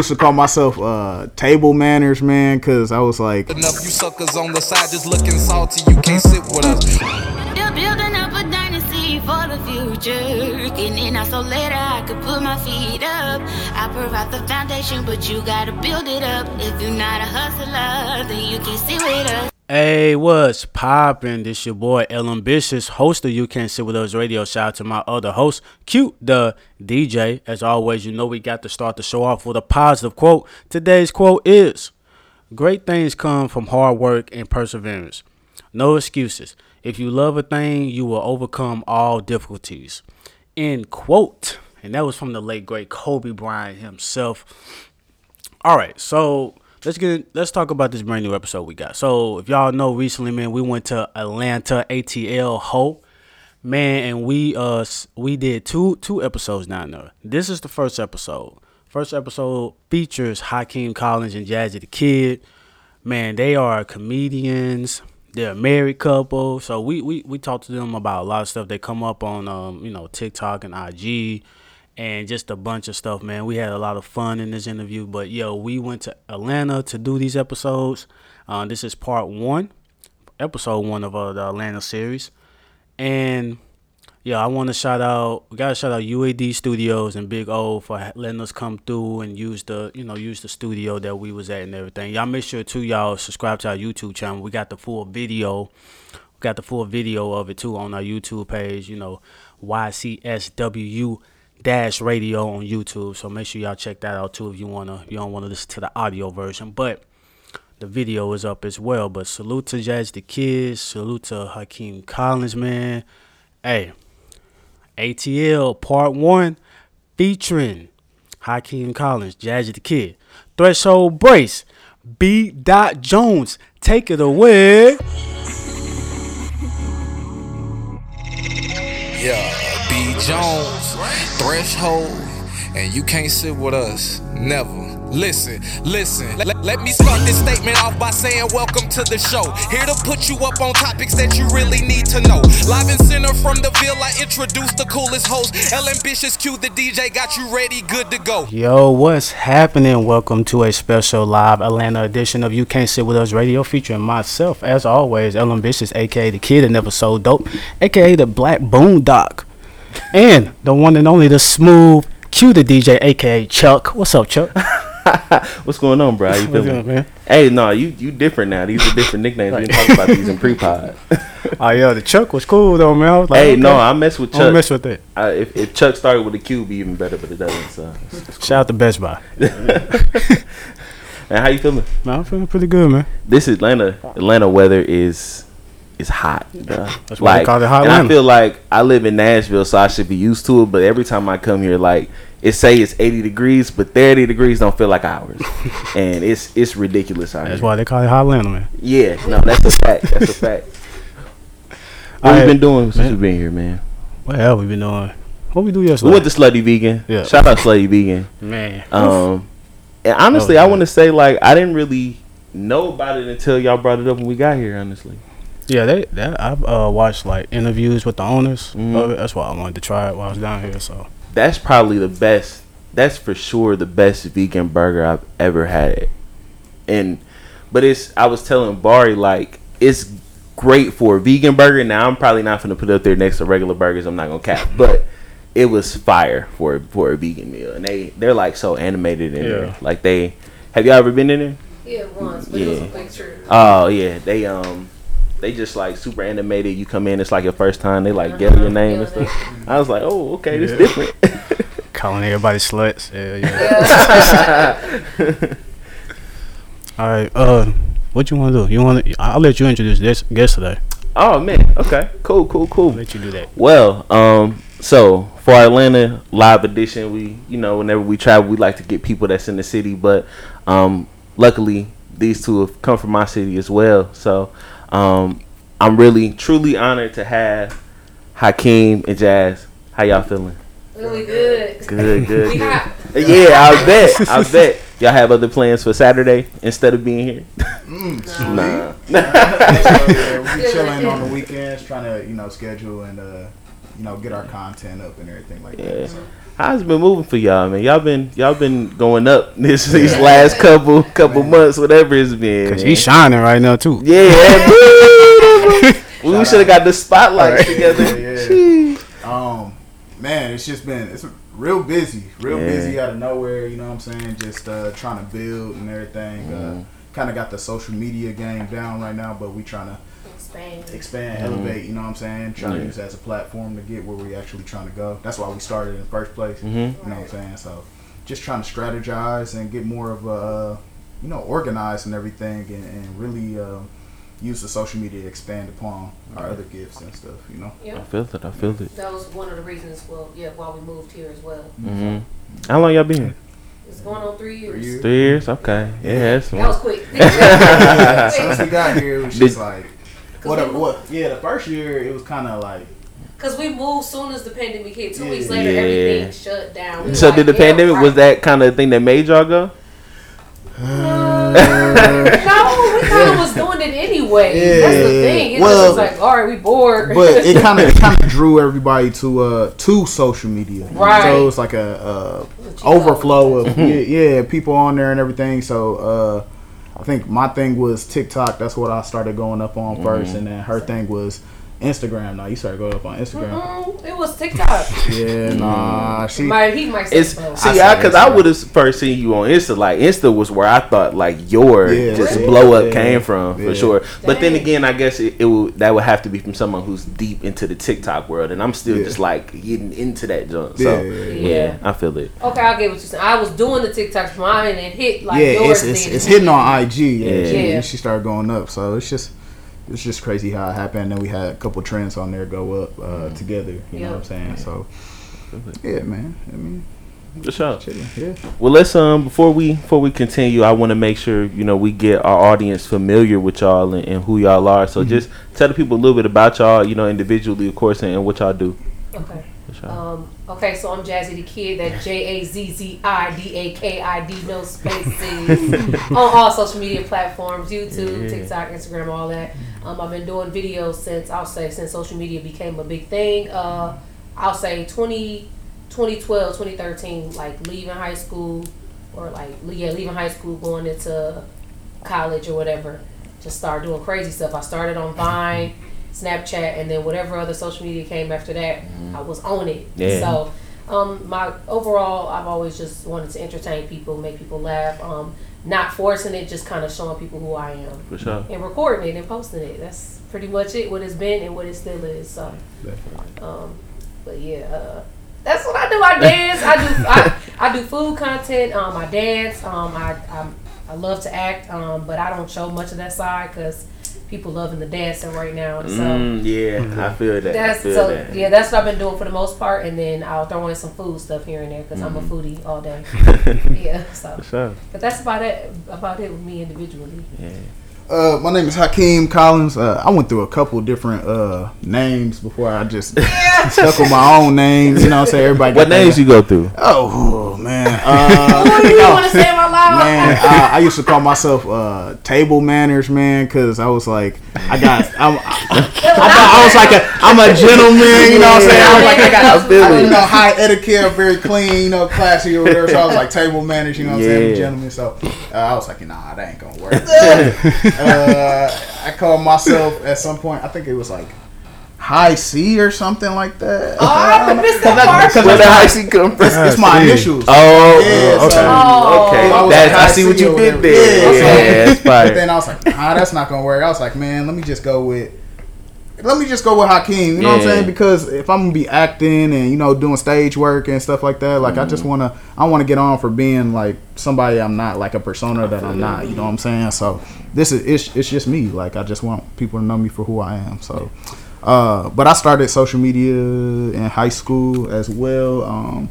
used to call myself uh, table manners, man, because I was like, Enough you suckers on the side just looking salty, you can't sit with us. Still building up a dynasty for the future. Getting in out so later I could put my feet up. I provide the foundation, but you gotta build it up. If you're not a hustler, then you can't sit with us. Hey, what's poppin'? This your boy El Ambitious, host of You Can't Sit With Us Radio. Shout out to my other host, Q the DJ. As always, you know we got to start the show off with a positive quote. Today's quote is Great things come from hard work and perseverance. No excuses. If you love a thing, you will overcome all difficulties. End quote. And that was from the late great Kobe Bryant himself. All right, so let's get let's talk about this brand new episode we got. So if y'all know, recently, man, we went to Atlanta ATL Ho, man, and we uh we did two two episodes down there. This is the first episode. First episode features Hakim Collins and Jazzi Da Kid. Man, they are comedians. They're a married couple. So we, we we talked to them about a lot of stuff. They come up on um, you know, TikTok and IG and just a bunch of stuff, man. We had a lot of fun in this interview. But yo, we went to Atlanta to do these episodes. Uh, this is part one, episode one of uh, the Atlanta series. And yeah, I want to shout out. We gotta shout out UAD Studios and Big O for letting us come through and use the you know use the studio that we was at and everything. Y'all make sure too, y'all subscribe to our YouTube channel. We got the full video. We got the full video of it too on our YouTube page. You know, YCSWU dash radio on YouTube. So make sure y'all check that out too if you wanna. You don't wanna listen to the audio version, but the video is up as well. But salute to Jazz the Kids. Salute to Hakim Collins, man. Hey, ATL Part 1 featuring Hakim Collins, Jazzi Da Kid. Threshold Brace, B. Dot Jones. Take it away. Yeah. Jones, Threshold, and you can't sit with us. Never. Listen, listen. Let, let- me start this statement off by saying, Welcome to the show. Here to put you up on topics that you really need to know. Live and center from the Ville, I introduce the coolest host. El Ambitious Q, the DJ, got you ready, good to go. Yo, what's happening? Welcome to a special live Atlanta edition of You Can't Sit With Us Radio featuring myself, as always, El Ambitious, aka the kid that never sold dope, aka the Black Boondock, and the one and only the smooth Q the DJ, aka Chuck. What's up, Chuck? What's going on, bro? How you feeling? man? Hey, no, you you different now. These are different nicknames. We didn't talk about these in pre-pod. Oh yeah, the Chuck was cool though, man. I like, hey, okay. no, I mess with I Chuck. mess with it. I, if, if Chuck started with a Q, be even better, but it doesn't. So, Shout out to Best Buy. and how you feeling? Man, I'm feeling pretty good, man. This Atlanta Atlanta weather is is hot. That's why they call it hot And I feel like I live in Nashville, so I should be used to it. But every time I come here, like it say it's 80 degrees, but 30 degrees don't feel like ours, and it's it's ridiculous out That's here. why they call it Hot Atlanta, man. Yeah, no, that's a fact. That's a fact. What Alright, you been doing since man. you been here, man? What the hell we been doing? What we do yesterday? We went to Slutty Vegan. Yeah. Shout out to Slutty Vegan. man. Um, and honestly, I want to say like I didn't really know about it until y'all brought it up when we got here. Honestly, Yeah, they, they I've uh, watched like interviews with the owners. Mhm. of it. That's why I wanted to try it while I was down here. So that's probably the best. That's for sure the best vegan burger I've ever had. And but it's I was telling Bari like it's great for a vegan burger. Now I'm probably not gonna put it up there next to regular burgers. I'm not gonna cap, but it was fire for for a vegan meal. And they they're like so animated in Yeah. there. Like they have y'all ever been in there? Yeah, once, but it was Yeah. a picture. Oh yeah, they um they just like super animated. You come in, it's like your first time. They like get your name and stuff. I was like, oh okay, this different. calling everybody sluts. Yeah, yeah. All right. Uh, what you want to do? You want? I'll let you introduce this guest today. oh man, okay, cool, cool, cool. I'll let you do that. Well, um, so for Atlanta live edition, we you know whenever we travel, we like to get people that's in the city, but um, luckily these two have come from my city as well. So um, I'm really truly honored to have Hakim and Jazz. How y'all feeling? Really good. Good, good, good. Yeah, I bet. I bet. Y'all have other plans for Saturday instead of being here? nah. yeah, we be chilling on the weekends, trying to you know schedule and uh, you know get our content up and everything like Yeah. that. So. How's it been moving for y'all, man? Y'all been y'all been going up this these last couple couple months, whatever it's been. Cause man. he's shining right now too. Yeah, we should have got the spotlights together. Yeah. Um, man, it's just been it's real busy, real Yeah. busy out of nowhere. You know what I'm saying? Just uh, trying to build and everything. Mm-hmm. Uh, kind of got the social media game down right now, but we trying to Expand. expand, elevate. You know what I'm saying? Trying Mm-hmm. Yeah. to use it as a platform to get where we actually trying to go. That's why we started in the first place. Mhm. You know what I'm saying? So just trying to strategize and get more of a, uh, you know, organized and everything, and, and really uh, use the social media to expand upon our other gifts and stuff. You know. I Yeah. feel it. I feel it. That was one of the reasons, well, yeah, why we moved here as well. hmm How long y'all been here? It's going on three years. Three years. Three years. Okay. Yeah, that's That was quick. Since we got here, it was just like, what, a, what? Yeah, the first year it was kind of like, Because we moved soon as the pandemic hit. Two weeks later, Yeah. everything shut down. We So like, did the yeah, pandemic was that kind of thing that made y'all go? Uh, no, we kind of was doing it anyway. That's the thing. It Well- was like, all right, we bored. but it kind of kind of drew everybody to uh to social media. Right. So it was like a, What a overflow of yeah, yeah people on there and everything. So uh, I think my thing was TikTok. That's what I started going up on first, mm-hmm. and then her thing was Instagram. Now you started going up on Instagram. Mm, it was TikTok. Yeah, nah, she. My, he might say It's see, saw I because I Instagram. would have first seen you on Insta. Like Insta was where I thought like your Yeah, just yeah, blow up yeah, came from yeah. for sure. But then again, I guess it, it would that would have to be from someone who's deep into the TikTok world, and I'm still Yeah. just like getting into that junk. So Yeah, yeah, yeah, yeah. I feel it. Okay, I'll get what you're saying. I was doing the TikToks for mine and it hit like yeah, yours it's, it's, it's hitting on IG. Yeah, Yeah. She, Yeah. she started going up. So it's just it's just crazy how it happened. Then we had a couple trends on there go up uh, together. You know what I'm saying? So yeah, man. I mean, For sure. Yeah. Well, let's um before we before we continue, I want to make sure you know we get our audience familiar with y'all and, and who y'all are. So just tell the people a little bit about y'all, you know, individually, of course, and, and what y'all do. Okay. Um, okay, so I'm Jazzi Da Kid. That J A Z Z I D A K I D, no spaces. on all social media platforms YouTube, Yeah. TikTok, Instagram, all that. Um, I've been doing videos since, I'll say, since social media became a big thing. Uh, I'll say 20, 2012, 2013, like leaving high school, or like, yeah, leaving high school, going into college or whatever. Just start doing crazy stuff. I started on Vine. Snapchat, and then whatever other social media came after that, I was on it. Yeah. So, um, my overall, I've always just wanted to entertain people, make people laugh. Um, not forcing it, just kind of showing people who I am For sure. and recording it and posting it. That's pretty much it. What it's been and what it still is. So, um, but yeah, uh, that's what I do. I dance. I do. I, I do food content. Um, I dance. Um, I, I I love to act. Um, but I don't show much of that side because people loving the dancing right now. And so. Mm, yeah, I feel that. That's feel so that. yeah. That's what I've been doing for the most part, and then I'll throw in some food stuff here and there because I'm a Mm-hmm. foodie all day. yeah, so For sure. but that's about it. About it with me individually. Yeah. Uh, my name is Hakim Collins. Uh, I went through a couple different uh, names before I just stuck with my own name. You know what I'm saying? Everybody. What got their- names you go through? Oh man. Uh, Oh, you want to say them out loud? man, I, I used to call myself uh, table manners, man, because I was like, I got, I'm, I, I thought I was like a, I'm a gentleman, you know what I'm saying? I was like, I got, I feel I, it. you know, high etiquette, very clean, you know, classy or whatever. So I was like table manners, you know what I'm saying, Yeah. I'm a gentleman. So uh, I was like, nah, that ain't gonna work. Uh, I called myself at some point. I think it was like high C or something like that. Oh, I missed that part. Where the high C come from? It's my initials. Oh, Yeah, okay. so- Oh. okay. I was like, I I see what you or did there. Yeah, Yeah, that's But then I was like, nah, that's not gonna work. I was like, man, let me just go with let me just go with Hakim. You know what I'm saying? Because if I'm gonna be acting and you know doing stage work and stuff like that, like I just Mm-hmm. wanna I wanna get on for being like somebody I'm not, like a persona that I'm not. You know what I'm saying? So this is it's, it's just me. Like I just want people to know me for who I am. So. Uh, but I started social media in high school as well. Um,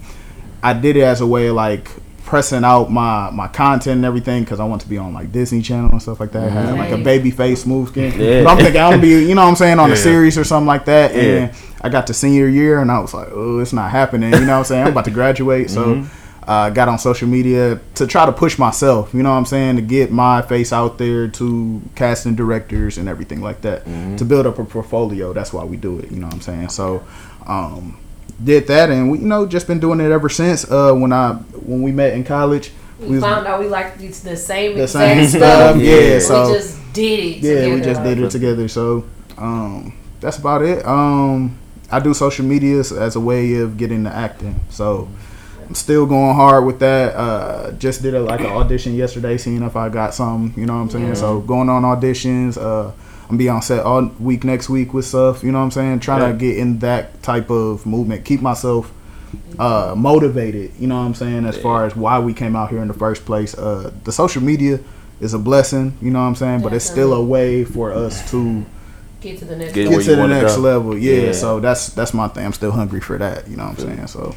I did it as a way like pressing out my my content and everything because I want to be on like Disney Channel and stuff like that. I had like a baby face smooth skin. Yeah. But I'm thinking I'm gonna be, you know what I'm saying, on a series or something like that. Yeah. And I got to senior year and I was like, oh, it's not happening. You know what I'm saying? I'm about to graduate. So uh, got on social media to try to push myself, you know what I'm saying, to get my face out there to casting directors and everything like that. To build up a portfolio. That's why we do it, you know what I'm saying? So um, did that, and we, you know, just been doing it ever since. Uh, when I when we met in college, We, was- found out we liked the the same the exact same stuff. stuff. Yeah, Yeah. so we just did it. yeah, we just did it together. So um, that's about it. Um, I do social medias as a way of getting the acting. So I'm still going hard with that. Uh, just did a, like an audition yesterday, seeing if I got some. You know what I'm saying? So going on auditions. Uh, I'm be on set all week next week with stuff. You know what I'm saying? Trying Yeah. to get in that type of movement. Keep myself uh, motivated. You know what I'm saying? As far as why we came out here in the first place. Uh, the social media is a blessing. You know what I'm saying? But it's still a way for us to Get to the next. Get level. get to the next go. level. Yeah, Yeah. So that's that's my thing. I'm still hungry for that. You know what I'm saying? So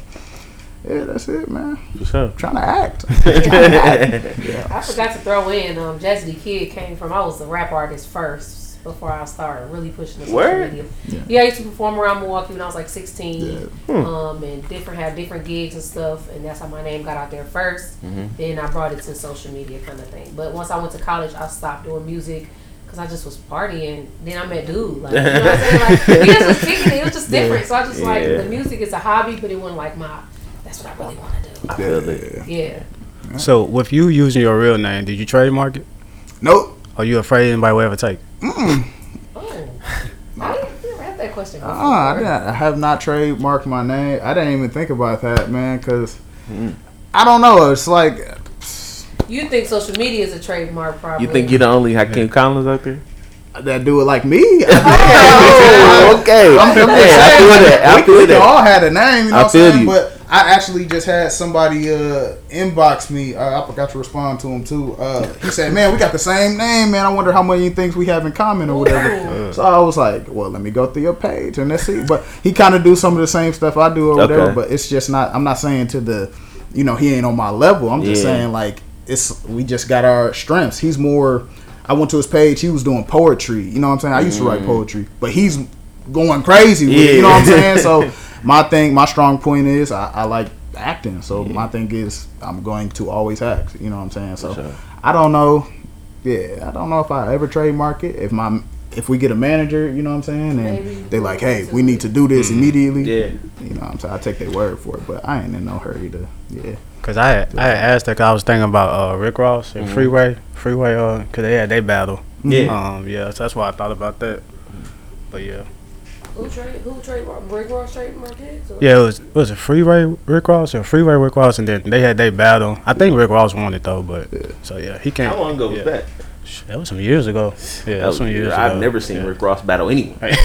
yeah, that's it, man. For sure. trying to act. I forgot to throw in um, Jazzi Da Kid came from. I was a rap artist first before I started really pushing the social Word? media. Yeah. I used to perform around Milwaukee when I was like 16, um, and different had different gigs and stuff, and that's how my name got out there 1st Then I brought it to social media kind of thing. But once I went to college, I stopped doing music. Cause I just was partying. Then I met dude. Like, you know what I'm saying? Like, he just was kicking it. It was just different. So I just like the music is a hobby, but it wasn't like my. That's what I really want to I feel it. Yeah. So with you using your real name, did you trademark it? nope. Are you afraid anybody will ever take? it? Oh, I didn't never had that question before. Uh, I, I have not trademarked my name. I didn't even think about that, man. Cause I don't know. It's like You think social media is a trademark, probably? You think you're the only Hakim Collins out there? That do it like me. Oh, okay. I'm just Hey, I feel that. I we, feel we that. all had a name, you know I what I'm feel saying? you. But I actually just had somebody uh, inbox me. Uh, I forgot to respond to him too. Uh, he said, "Man, we got the same name, man. I wonder how many things we have in common or whatever." So I was like, "Well, let me go through your page and let's see." But he kind of do some of the same stuff I do or whatever. But it's just not. I'm not saying to the, you know, he ain't on my level. I'm just Yeah. saying like it's we just got our strengths. He's more. I went to his page. He was doing poetry. You know what I'm saying? I used to write mm. poetry, but he's going crazy. With it, you know what I'm saying? So my thing, my strong point is I, I like acting. So my thing is I'm going to always act. You know what I'm saying? So sure. I don't know. Yeah, I don't know if I ever trademark it. If my if we get a manager, you know what I'm saying, and Maybe. they like, hey, we need to do this immediately. Yeah. You know what I'm saying? I take their word for it, but I ain't in no hurry to. Yeah. Cause I had, I had asked that 'cause I was thinking about uh, Rick Ross and Freeway, Freeway, uh, cause they had they battle. Yeah. Um, yeah, so that's why I thought about that. But yeah, Who trade? Who trade? Rick Ross trademark it? So- yeah, it was it was it Freeway Rick Ross or Freeway Rick Ross, and then they had they battle. I think Rick Ross won it though, but so yeah, he can't. How long ago was yeah. that? That was some years ago. Yeah, that was some years ago. I've ago. never seen yeah. Rick Ross battle anyone. yeah,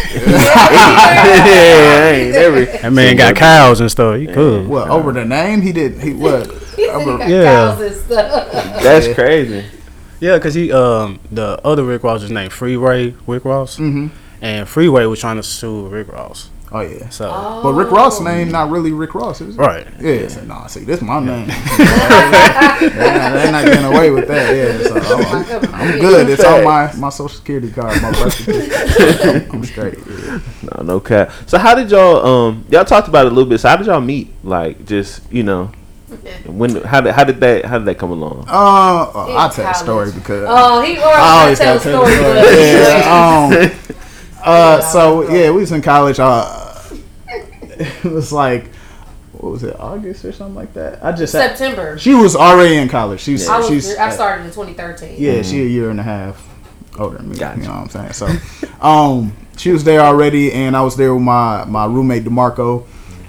I ain't never. That man got cows and stuff. He cool. What over the name? He did. He what? He said he Over- got Yeah. cows and stuff. That's crazy. Yeah, cause he um the other Rick Ross was named Freeway Rick Ross, Mhm. and Freeway was trying to sue Rick Ross. Oh yeah. So But Rick Ross' name not really Rick Ross, is it? right, Yeah, so, nah, see, this my name. They're not getting away with that. Yeah, so I'm, I'm good. It's on my, my social security card, my birth certificate. I'm, I'm straight. Yeah. No, no cap. So how did y'all um y'all talked about it a little bit. So how did y'all meet? Like just you know when how did how did that how did that come along? Uh, I'll tell a story because Oh, he I always always tell a gotta story. Yeah. Um. Uh. So yeah, we was in college. Uh. It was like, what was it, August or something like that? I just September. She was already in college. She's I was. she's I started in 2013. Yeah, she a year and a half older than me. Gotcha. You know what I'm saying? So, um, she was there already, and I was there with my my roommate Demarco,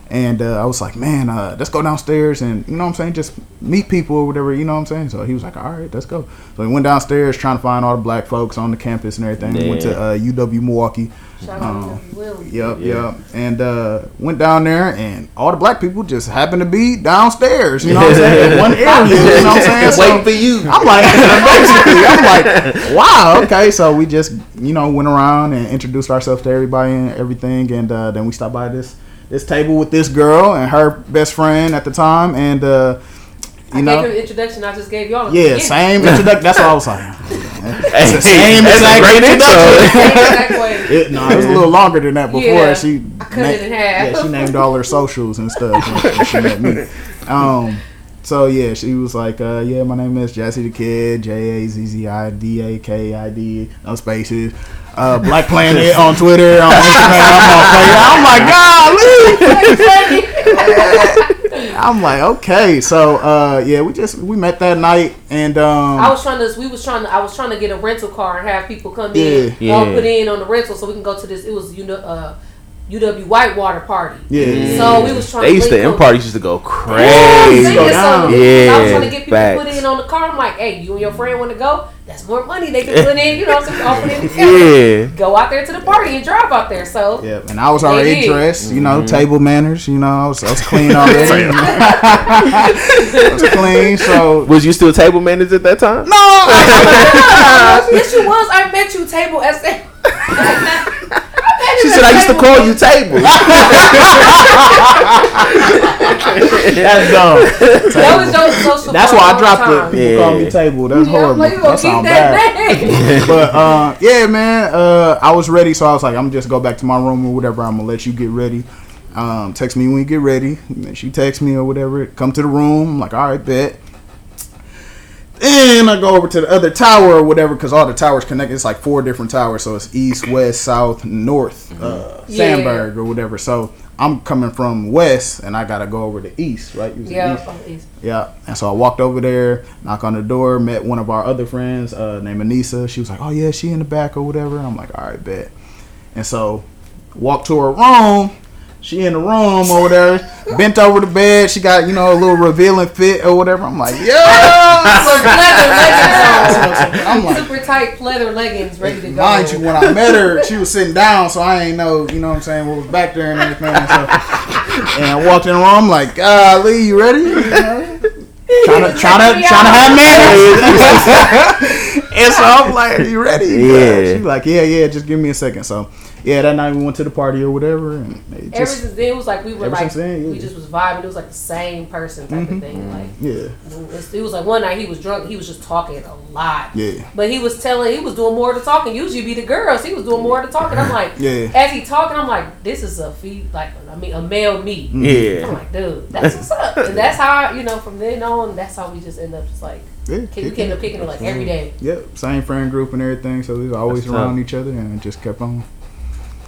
and uh, I was like, man, uh, let's go downstairs and you know what I'm saying, just meet people or whatever. You know what I'm saying? So he was like, all right, let's go. So we went downstairs trying to find all the black folks on the campus and everything. We went to uh, UW Milwaukee. Shout Um, out to Willie. Yep, Yeah. yep. And uh, went down there, and all the black people just happened to be downstairs. You know what I'm saying? In one area. You know what I'm saying? So- Waiting for you. I'm like, basically, I'm like, wow, okay. So we just, you know, went around and introduced ourselves to everybody and everything, and uh, then we stopped by this this table with this girl and her best friend at the time, and uh, I you gave him know, the introduction. I just gave y'all. yeah, same introduction. That's what I was like. It's the same that's a exact great intro. It, no, it was a little longer than that before. Yeah, she I cut it in half. Yeah, she named all her socials and stuff. when- when she met me. Um, So yeah, she was like, uh, "Yeah, my name is Jazzi Da Kid, J A Z Z I D A K I D, no spaces." Uh, Black Planet on Twitter, on Instagram. I'm like, golly. I'm like, okay. So uh, yeah, we just we met that night, and um, I was trying to. We was trying to. I was trying to get a rental car and have people come in, Yeah. all put in on the rental, so we can go to this. It was you know, uh, UW Whitewater party. yeah, So we was trying. They to used to link them parties used to go Yeah, crazy. go so down. I was trying to get people to put in on the car. I'm like, hey, you and your friend want to go? That's more money they can put in. You know, some all put in together. Yeah. Go out there to the party and drive out there. So Yeah, and I was already dressed, you Mm-hmm. know, table manners, you know, I was, I was clean already. I was clean, so Was you still table manners at that time? no, yes, you was. I met you table at. She said I used to call you table. that's dumb. That was your social. That's why I dropped the it. People Yeah. call me table. That's Yeah, horrible. like, you That keep sound that bad. But uh, yeah, man, uh, I was ready, so I was like, I'm gonna just go back to my room or whatever. I'm gonna let you get ready. Um, text me when you get ready. And then she texts me or whatever. Come to the room. I'm like, all right, bet. Then I go over to the other tower or whatever because all the towers connect. It's like four different towers, so it's east, west, south, north, uh, Yeah. Sandburg or whatever. So I'm coming from west, and I gotta go over to east, right? Yeah. east. Yeah, and so I walked over there, knock on the door, met one of our other friends uh, named Anissa. She was like, "Oh yeah, she in the back or whatever." I'm like, "All right, bet." And so walked to her room. She in the room or whatever, bent over the bed. She got you know a little revealing fit or whatever. I'm like, yeah. Some leather leggings I'm like, Super tight leather leggings ready to go. mind you, when I met her, she was sitting down, so I ain't know, you know what I'm saying, what was back there and everything. So, and I walked in the room, I'm like, golly, you ready? You know? Trying to, trying to, trying to have manners. and so I'm like, you ready? Yeah. She's like, yeah, yeah, just give me a second. So, yeah, that night we went to the party or whatever, and it Ever since then, it was like we were like since then, yeah. we just was vibing. It was like the same person type of mm-hmm. thing. Mm-hmm. Like yeah, it's- it was like one night he was drunk. He was just talking a lot. Yeah. But he was telling he was doing more of the talking. Usually be the girls. He was doing more of the talking. I'm like, Yeah. As he talking, I'm like, this is a fee like I mean a male me. Yeah. I'm like, dude, that's what's up. And that's how you know from then on. That's how we just end up just like yeah. kick, we end up kicking it like every day. Yep, same friend group and everything, so we was always That's around tough. each other, and it just kept on,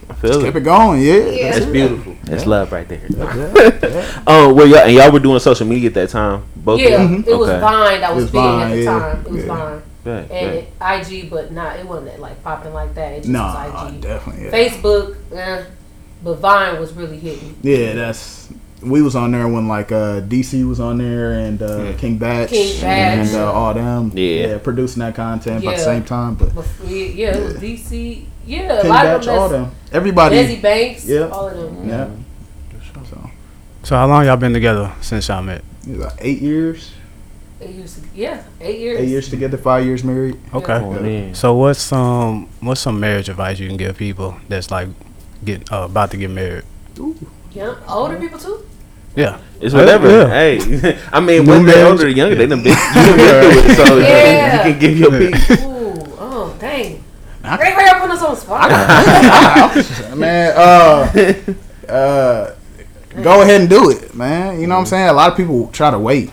I feel kept it. it going. Yeah, Yeah. That's beautiful. That's love right there. yeah. Oh, well, y'all and y'all were doing social media at that time. Both Yeah, of you. it was Okay. Vine that was, It was big Vine, at the yeah, time. It was yeah. Vine. Right, and right. it, IG, but not it wasn't like popping like that. It just No, was IG. definitely. Yeah. Facebook, eh, but Vine was really hitting. Yeah, that's we was on there when like uh DC was on there and uh King Bach, King Bach. and uh, all them. Yeah. producing that content at Yeah. the same time. But Bef- yeah, yeah, it was DC. Yeah, a King lot Batch, of all them. them, everybody. Desi Banks, Yeah. all of them. Yeah. So So how long y'all been together since y'all met? like eight years, Eight years, yeah, eight years. eight years together, five years married. Okay. Oh. So what's some what's some marriage advice you can give people that's like get uh, about to get married? Ooh. Yeah, older people too. Yeah. It's whatever. Yeah. Hey, I mean, when they're older or younger, they done been, you done been through it, so Yeah. you can give your piece. Ooh, oh dang. I- Great way up putting us on the spot. man, uh, uh, go ahead and do it, man. You know what I'm saying? A lot of people try to wait.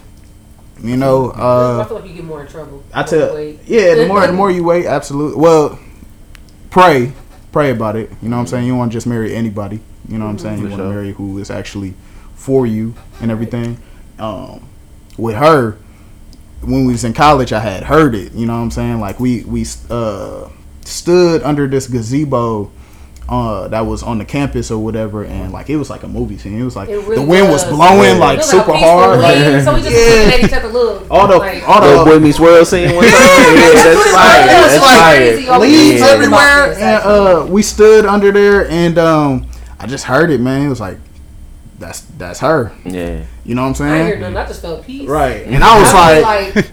You know, I uh, feel like you get more in trouble. I tell, Wait. yeah, the more the more you wait, absolutely. Well, pray, pray about it. You know what I'm saying? You don't want to just marry anybody. You know what I'm saying? You want to sure. marry who is actually for you and everything. Um, with her, when we was in college, I had heard it. You know what I'm saying? Like we we uh, stood under this gazebo. Uh, that was on the campus or whatever, and like it was like a movie scene. It was like It really the wind was, was. blowing It like was super a peaceful hard. wave, Like, so we just Yeah. looking at each other. Look, all the like, all Little the Boy Meets World scene one time. yeah, that's fire. That's fire. crazy leaves everywhere, and uh, we stood under there, and um, I just heard it, man. It was like, that's that's her. Yeah. You know what I'm I hear saying? nothing. I just felt peace. Right. And I was I like, like,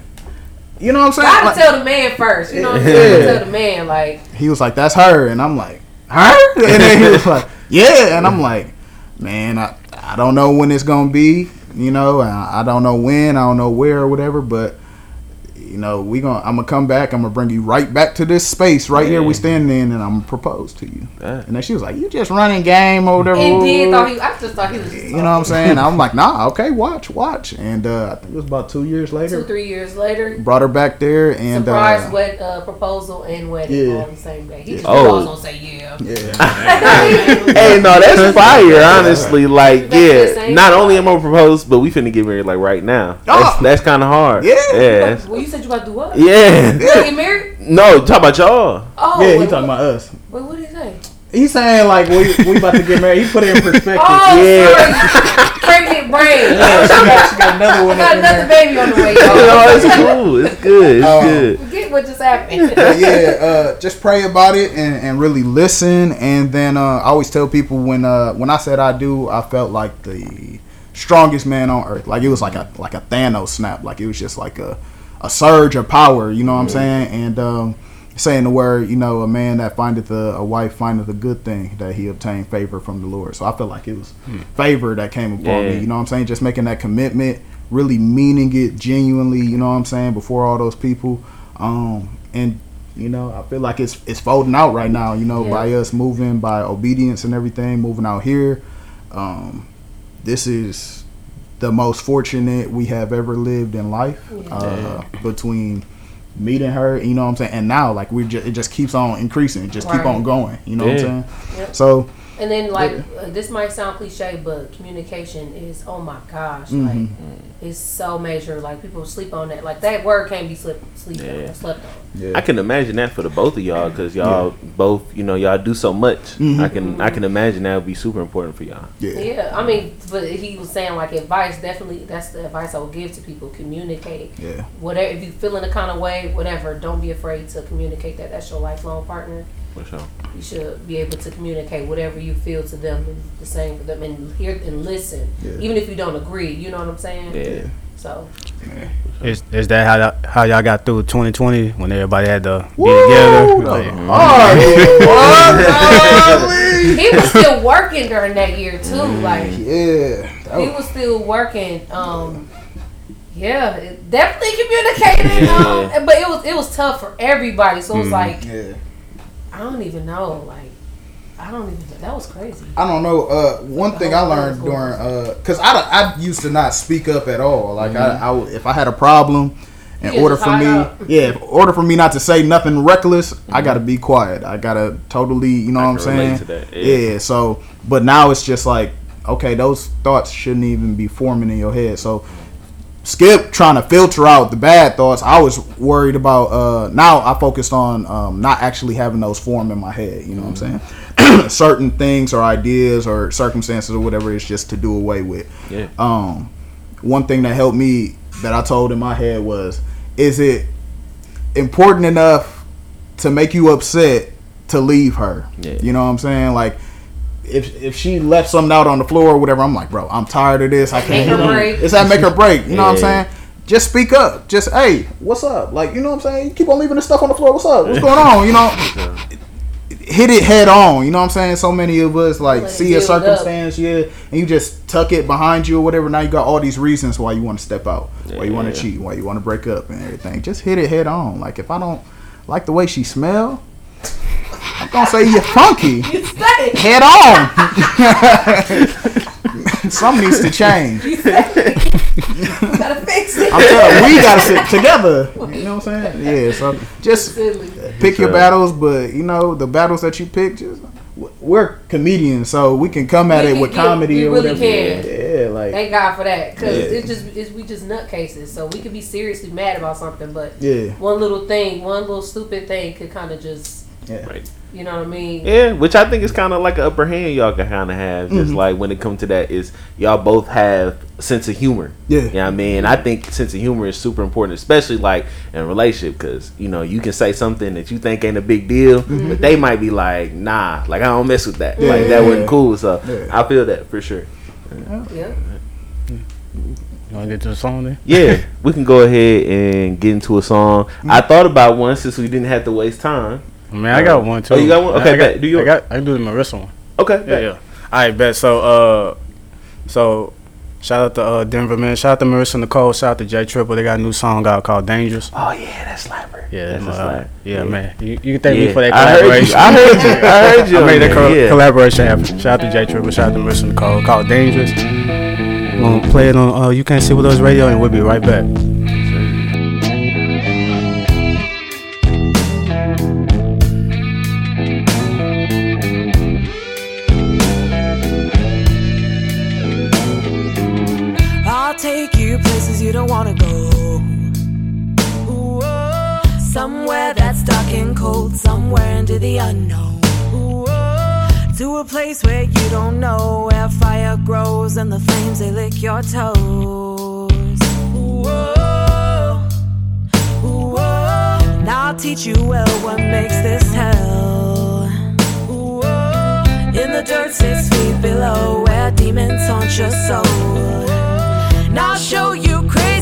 you know what I'm saying? I gotta Like, tell the man first. You know what I'm saying? Yeah. saying? Tell the man like, he was like, that's her, and I'm like, her, and then he was like, yeah, and I'm like, man, I I don't know when it's gonna be, you know, I I don't know when, I don't know where or whatever, but. You know, we gonna I'm gonna come back. I'm gonna bring you right back to this space right here we Yeah. standing in, and I'm gonna propose to you. Yeah. And then she was like, "You just running game or whatever." And did thought he. I just thought he was. Just you know what I'm saying? I'm like, nah, okay, watch, watch. And uh, I think it was about two years later. Two three years later, Brought her back there, and surprise uh, wed uh, proposal and wedding Yeah. all the same day. He just Oh. was gonna say yeah. yeah, hey, no, that's fire. Honestly, like, Back to the yeah. Not only am I propose, but we finna get married like right now. Oh. That's, that's kind of hard. Yeah. yeah, Well, you said you about to do what? yeah. You gonna get married? No, talk about y'all. Oh, yeah. He wait, talking about us. Wait, what did he say? He's saying like we we about to get married. He put it in perspective. Oh, Yeah. sorry. Pregnant brain. Yeah, she got, she got another I one. got another there. baby on the way, no, y'all. it's cool. It's good. It's Oh. good. Forget what just happened. Yeah, uh, just pray about it and, and really listen. And then uh, I always tell people when uh, when I said I do, I felt like the strongest man on earth. Like it was like a like a Thanos snap. Like it was just like a a surge of power. You know what I'm saying? And um, saying the word, you know, a man that findeth a, a wife findeth a good thing that he obtained favor from the Lord. So I feel like it was favor that came upon Yeah. me. You know what I'm saying? Just making that commitment, really meaning it genuinely. You know what I'm saying? Before all those people, um, and you know, I feel like it's it's folding out right now. You know, Yeah. by us moving, by obedience and everything, moving out here. Um, this is the most fortunate we have ever lived in life. Uh, between meeting her, you know what I'm saying, and now like we just it just keeps on increasing, just keep on going. You know Yeah. what I'm saying? Yep. So And then like uh, this might sound cliche, but communication is oh my gosh, Mm-hmm. like it's so major. Like people sleep on that. Like that word can't be slept sleep Yeah. on, slept on. yeah, I can imagine that for the both of y'all because y'all both, you know, y'all do so much. Mm-hmm. I can I can imagine that would be super important for y'all. yeah, Yeah, I mean, but he was saying like advice. Definitely, that's the advice I would give to people. Communicate. yeah, Whatever, if you feel in a kind of way, whatever, don't be afraid to communicate that. That's your lifelong partner. For sure. You should be able to communicate whatever you feel to them, and the same for them, and hear and listen, Yeah. even if you don't agree. You know what I'm saying? Yeah. So Is, is that how that- how y'all got through 2020 when everybody had to be Woo, together? the Like, hard one. he was still working during that year too. Like yeah, that he was- was still working. Um, yeah, it- definitely communicating. Um, but it was it was tough for everybody. So it was like yeah. I don't even know. Like I don't even. That was crazy. I don't know. Uh, one thing I learned during, uh, cause I, I used to not speak up at all. Like I, I if I had a problem, in order for me, hide out. yeah, in order for me not to say nothing reckless, I gotta be quiet. I gotta totally, you know I what I'm can relate saying? to that, yeah. yeah. So, but now it's just like, okay, those thoughts shouldn't even be forming in your head. So. Skip trying to filter out the bad thoughts. I was worried about. Uh, now I focused on um, not actually having those form in my head. You know what I'm saying? Certain things or ideas or circumstances or whatever is just to do away with. Yeah. Um, one thing that helped me that I told in my head was, is it important enough to make you upset to leave her? Yeah. You know what I'm saying? Like. If, if she left something out on the floor or whatever, I'm like, bro, I'm tired of this. I can't. Make her break. It's that make her break. You know what I'm saying? Just speak up. Just hey, what's up? Like you know what I'm saying? You keep on leaving the stuff on the floor. What's up? What's going on? You know, hit it head on. You know what I'm saying? So many of us like Like, see a deal it up. circumstance, yeah, and you just tuck it behind you or whatever. Now you got all these reasons why you want to step out, why you want Yeah. to cheat, why you want to break up and everything. Just hit it head on. Like if I don't like the way she smell, I'm gonna say you're funky. You said it. Head on. Something needs to change. You said it. Gotta fix it. I'm telling you, we gotta sit together. You know what I'm saying? Yeah. So just pick your uh, battles, but you know the battles that you pick. Just we're comedians, so we can come at We it can- with yeah, comedy we or really whatever. can. Yeah, like Thank God for that, because Yeah. it's just it's, we just nutcases. So we could be seriously mad about something, but yeah, one little thing, one little stupid thing, could kind of just yeah. Right. You know what I mean. Yeah, which I think is kind of like an upper hand y'all can kind of have. Just Mm-hmm. like when it comes to that, is y'all both have sense of humor. Yeah. you know what I mean. I think sense of humor is super important, especially like in a relationship, because you know you can say something that you think ain't a big deal, Mm-hmm. but they might be like, nah, like I don't mess with that. Yeah, like yeah, that yeah. wasn't cool. So Yeah. I feel that for sure. Yeah. you want to get to the song then? Yeah, we can go ahead and get into a song. I Mm-hmm. thought about one since we didn't have to waste time. I mean, I got one too. Oh, you got one? Okay, I got. Do you- I got. I can do the Marissa one. Okay, Yeah, yeah. All right, bet. So, uh, so Shout out to uh, Denver, man. Shout out to Marissa Nicole. Shout out to J Triple. They got a new song out called Dangerous. Oh yeah, that's slapper. Yeah, that's a uh, slap. yeah, man. You, you can thank me for that I heard you. collaboration. I heard you. I heard you. I made that co- yeah. collaboration happen. Shout out to J Triple. Shout out to Marissa Nicole. Called Dangerous. We're gonna play it on uh, You Can't Sit With Us Radio, and we'll be right back. Cold, somewhere into the unknown. To a place where you don't know, where fire grows and the flames they lick your toes. Oh. Ooh, oh. I'll teach you well what makes this hell. In the dirt six feet below, where demons haunt your soul. Now show you crazy,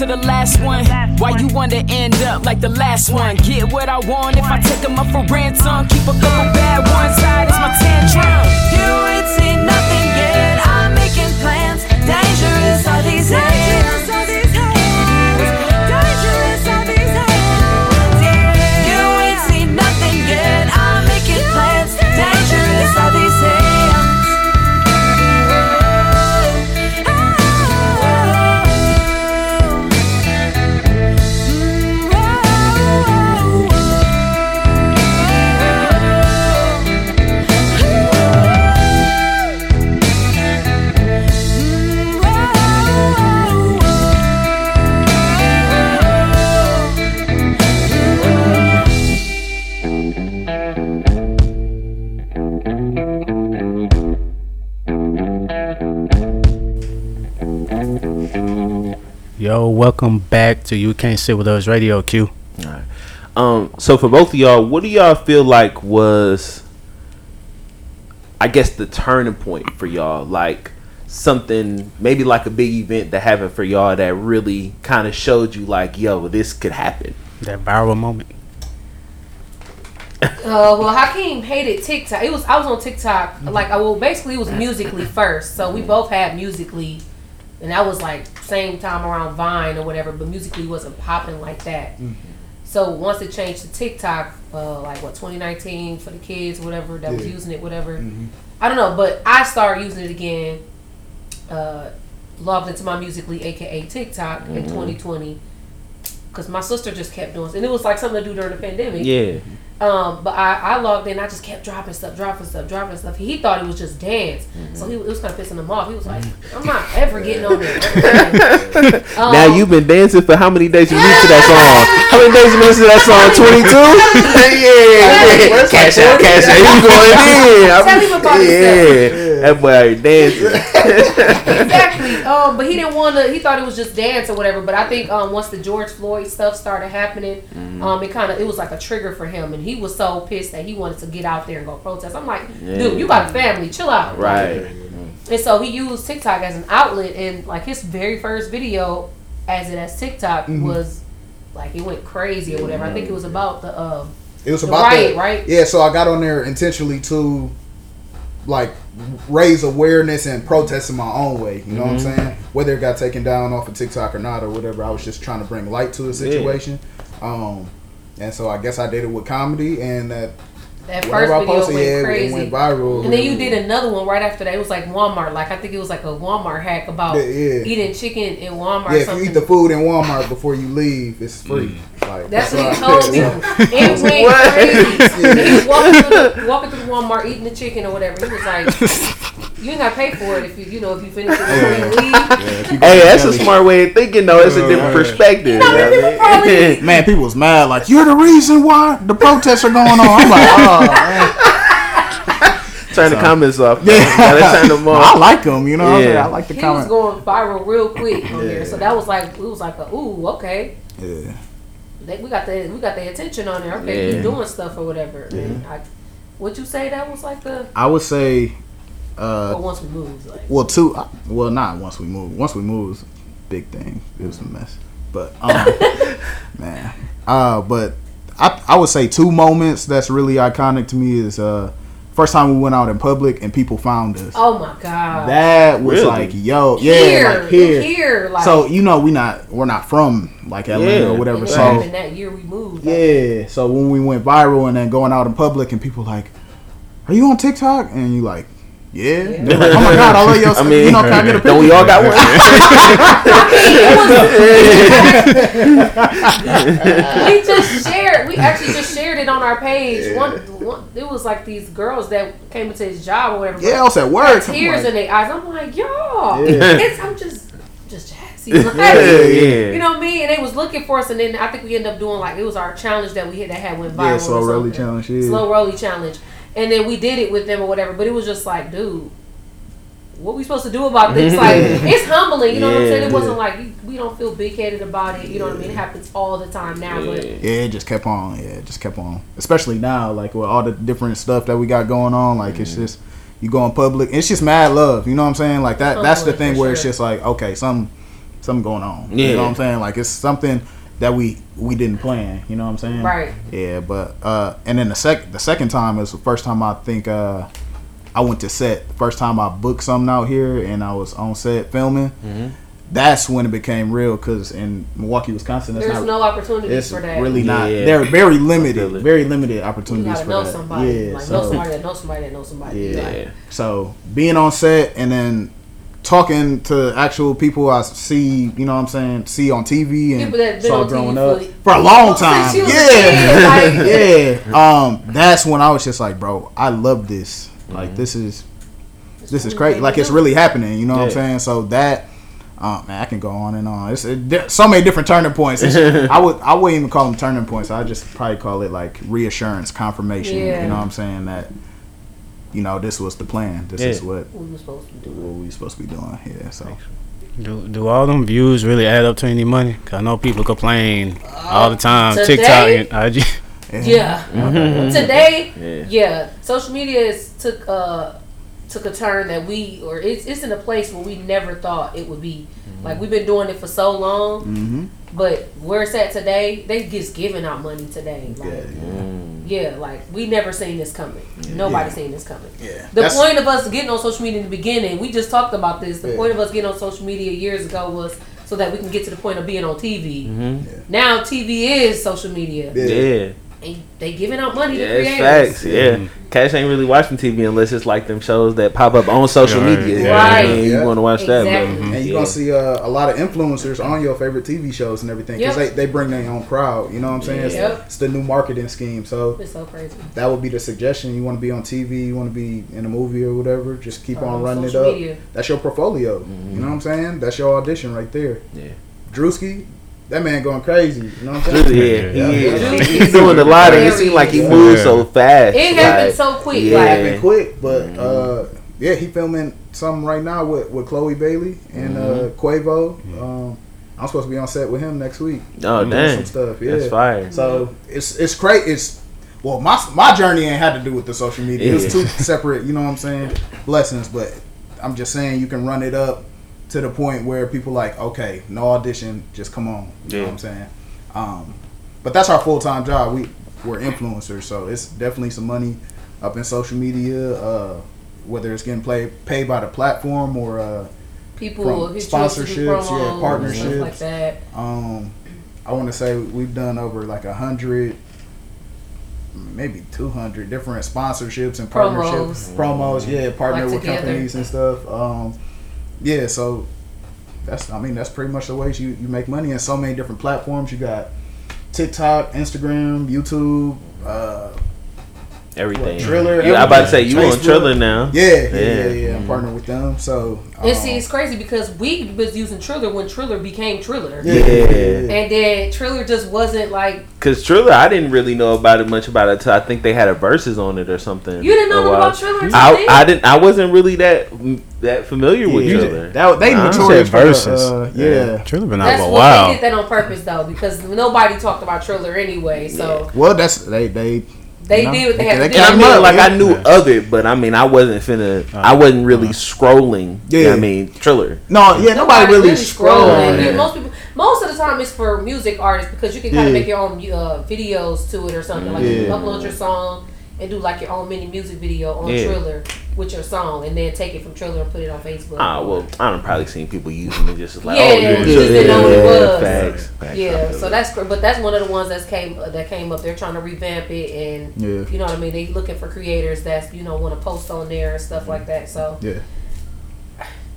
to the last one. Why you want to end up like the last one? Get what I want Yo, welcome back to You Can't Sit With Us Radio, Q. Alright. Um, so for both of y'all, what do y'all feel like was, I guess, the turning point for y'all? Like something, maybe like a big event that happened for y'all that really kind of showed you, like, yo, this could happen. That viral moment. Uh, well, Hakim hated TikTok. It was I was on TikTok. Like, I well, basically it was musically first. So we both had musically, and that was like same time around Vine or whatever. But musically wasn't popping like that. So once it changed to TikTok, uh, like what 2019 for the kids, whatever that was using it, whatever. I don't know, but I started using it again. Uh, logged into my musically, aka TikTok, in 2020. Cause my sister just kept doing, it. and it was like something to do during the pandemic. Yeah. Um, but I, I logged in. I just kept dropping stuff, dropping stuff, dropping stuff. He thought it was just dance, so he it was kind of pissing him off. He was like, "I'm not ever getting on there." Um, now you've been dancing for how many days you leave to that song? How many days you listen to that song? Twenty two. yeah, yeah. Cash out, cash out. He going in. Tell him about yeah. That boy already dancing. exactly. Um, but he didn't want to. He thought it was just dance or whatever. But I think um, once the George Floyd stuff started happening, Mm-hmm. um, it kind of it was like a trigger for him, and he was so pissed that he wanted to get out there and go protest. I'm like, Yeah. dude, you got a family, chill out. Right. And so he used TikTok as an outlet, and like his very first video, as it as TikTok Mm-hmm. was like it went crazy or whatever. I think it was about the um, It was The about riot, that. right? Yeah, so I got on there intentionally to like raise awareness and protest in my own way. You know what I'm saying? Whether it got taken down off of TikTok or not or whatever, I was just trying to bring light to the situation. Um, and so I guess I did it with comedy, and that that first whatever I video posted, went yeah, crazy. it went viral. And then you did another one right after that. It was like Walmart. Like I think it was like a Walmart hack about Yeah, yeah. eating chicken in Walmart. Yeah, if you eat the food in Walmart before you leave, it's free. Mm. Like That's what he why- told me. It went crazy. And he was walking through, the, walking through the Walmart eating the chicken or whatever. He was like, "You ain't gotta pay for it if you, you know, if you finish it before you. Hey, that's a smart way of thinking, though. It's a different perspective. you know people probably- Man, people was mad. Like you're the reason why the protests are going on. I'm like, oh, man. Turn the comments off. Yeah. Yeah. Gotta turn them off. I like them. You know, what I'm saying? Yeah. I like the He was going viral real quick on there. So that was like, it was like a, ooh, okay. Yeah. They, we got the we got the attention on there. Okay, Yeah. he's doing stuff or whatever. And I, would you say that was like the I would say, uh, or once we moved? Like, well, two. uh, Well, not once we moved. Once we moved, it was a big thing. It was a mess. But um, man, uh, but I I would say two moments that's really iconic to me is uh, first time we went out in public and people found us. oh my god, That was Really? like, yo, yeah, here, like here. here, like So you know, we not we're not from like Atlanta Yeah. or whatever. So happened that year we moved. like, yeah, so when we went viral and then going out in public and people like, "Are you on TikTok?" and you like, "Yeah." They're like, oh my god, I love your. I mean, you know, can I get a picture? don't we all got one? we just shared. We actually just shared it on our page. One, one, it was like these girls that came into his job or whatever. Yeah, I was at work. Tears like, in their eyes. I'm like, y'all, Yeah. it's I'm just just Jazzi. Like, yeah. You know what I mean? And they was looking for us, and then I think we ended up doing like it was our challenge that we had that had went viral. yeah, or slow rolly challenge. Yeah. slow rolly challenge, and then we did it with them or whatever. But it was just like, dude, what we supposed to do about this? Like, it's humbling. You know what I'm saying? It Yeah. wasn't like we don't feel big headed about it. You know what I mean? It happens all the time now, but. Yeah, it just kept on. Yeah, it just kept on. Especially now, like with all the different stuff that we got going on. Like it's Mm-hmm. just you go in public. It's just mad love. You know what I'm saying? Like that. That's the thing for where it's just like okay, some something going on. You know what I'm saying? Like it's something that we we didn't plan. You know what I'm saying? Right. Yeah, but uh, and then the sec the second time is the first time I think uh, I went to set. The first time I booked something out here and I was on set filming. Mm-hmm. That's when it became real because in Milwaukee, Wisconsin, There's not no opportunities it's for that. really not. Yeah. They're very limited, feel very limited you opportunities gotta for know that. somebody. Yeah, like so, know somebody that knows somebody that knows somebody. Yeah. Like, Yeah. so being on set and then talking to actual people I see, you know what I'm saying, see on TV and People that saw growing TV up for- for a long time. she Yeah. kid, like- yeah. Um, that's when I was just like, bro, I love this. Like this is this is crazy. Like it's really happening. You know what I'm saying? So that. Uh, man, I can go on and on. It's it, so many different turning points. I would I wouldn't even call them turning points. I just probably call it like reassurance, confirmation. Yeah. You know what I'm saying? That you know this was the plan. This is Yeah. what What we were supposed to do. what we supposed to be doing. Yeah. So Do, do all them views really add up to any money? 'Cause I know people complain all the time. today? TikTok and IG. Yeah. Today, Yeah. yeah. social media is took uh took a turn that we or it's it's in a place where we never thought it would be. Like we've been doing it for so long, mm-hmm. But where it's at today, they just giving out money today. Like, yeah, Yeah, like we never seen this coming. Nobody Yeah. seen this coming. yeah. The That's- point of us getting on social media in the beginning, we just talked about this. The Yeah. point of us getting on social media years ago was so that we can get to the point of being on TV. Mm-hmm. Now TV is social media, Yeah. Yeah. and they giving out money Yeah, to it's creators. facts. Yeah, Cash ain't really watching TV unless it's like them shows that pop up on social Right. media. Yeah. Right. And you want to watch that, Exactly. bro. And you're gonna see uh, a lot of influencers on your favorite TV shows and everything because Yep. they, they bring their own crowd. You know what I'm saying? It's, Yep. it's the new marketing scheme. So It's so crazy. that would be the suggestion. You want to be on TV, you want to be in a movie or whatever. Just keep Or on on running it up. media. That's your portfolio. You know what I'm saying? That's your audition right there. Yeah. Drewski, that man going crazy. You know what I'm saying? Yeah, he Yeah. is. He- He's doing a lot of. It seems like he moves so fast. It happened Like, so quick. yeah. Like, happened quick, but uh, yeah, he filming something right now with, with Chloe Bailey and uh, Quavo. Um, I'm supposed to be on set with him next week. Oh Doing dang, some stuff. Yeah, that's fire. So it's it's great. It's well, my my journey ain't had to do with the social media. It was two separate. You know what I'm saying? Blessings, but I'm just saying you can run it up to the point where people like, okay, no audition, just come on. You know what I'm saying? Um, but that's our full time job. We we're influencers, so it's definitely some money up in social media. Uh, whether it's getting played paid by the platform or uh, people From will hit you up to do sponsorships, yeah, promos and partnerships. stuff like that. um, I want to say we've done over like a hundred, maybe two hundred different sponsorships and partnerships, promos. Yeah, partner Like with together. companies and stuff. Um, yeah, so that's I mean that's pretty much the ways you you make money in so many different platforms. You got TikTok, Instagram, YouTube. Uh, Everything. What, Triller, Yeah, I about to say you on Triller now. yeah, yeah, yeah, Yeah. yeah. I'm partnered with them. So And um, see, it's crazy because we was using Triller when Triller became Triller. yeah, Yeah. And then Triller just wasn't like Cause Triller, I didn't really know about it much about it until I think they had a verses on it or something. You didn't know about Triller I. I didn't. I wasn't really that that familiar with Yeah. Triller. That, they Huh? notorious Said verses. uh, yeah. Triller been out that's for a what while. they did that on purpose though because nobody talked about Triller anyway. So Well, that's they they they No. did what they had They to came I do. mean, like. I knew of it, but I mean, I wasn't finna. I wasn't really scrolling. Yeah, Yeah. I mean, Triller. no, yeah, nobody, really scrolling. scrolling. Yeah. Most people, most of the time, it's for music artists because you can kind of Yeah. make your own uh, videos to it or something. Like you upload your song and do like your own mini music video on Yeah. Triller with your song, and then take it from Triller and put it on Facebook. Ah, well, I don't probably seen people using it just as like, Yeah, oh, you you're just didn't know what it was. Facts. Facts. Yeah, feel so that's gr- but that's one of the ones that came that came up. They're trying to revamp it, and Yeah. you know what I mean. They looking for creators that's you know want to post on there and stuff like that. So Yeah,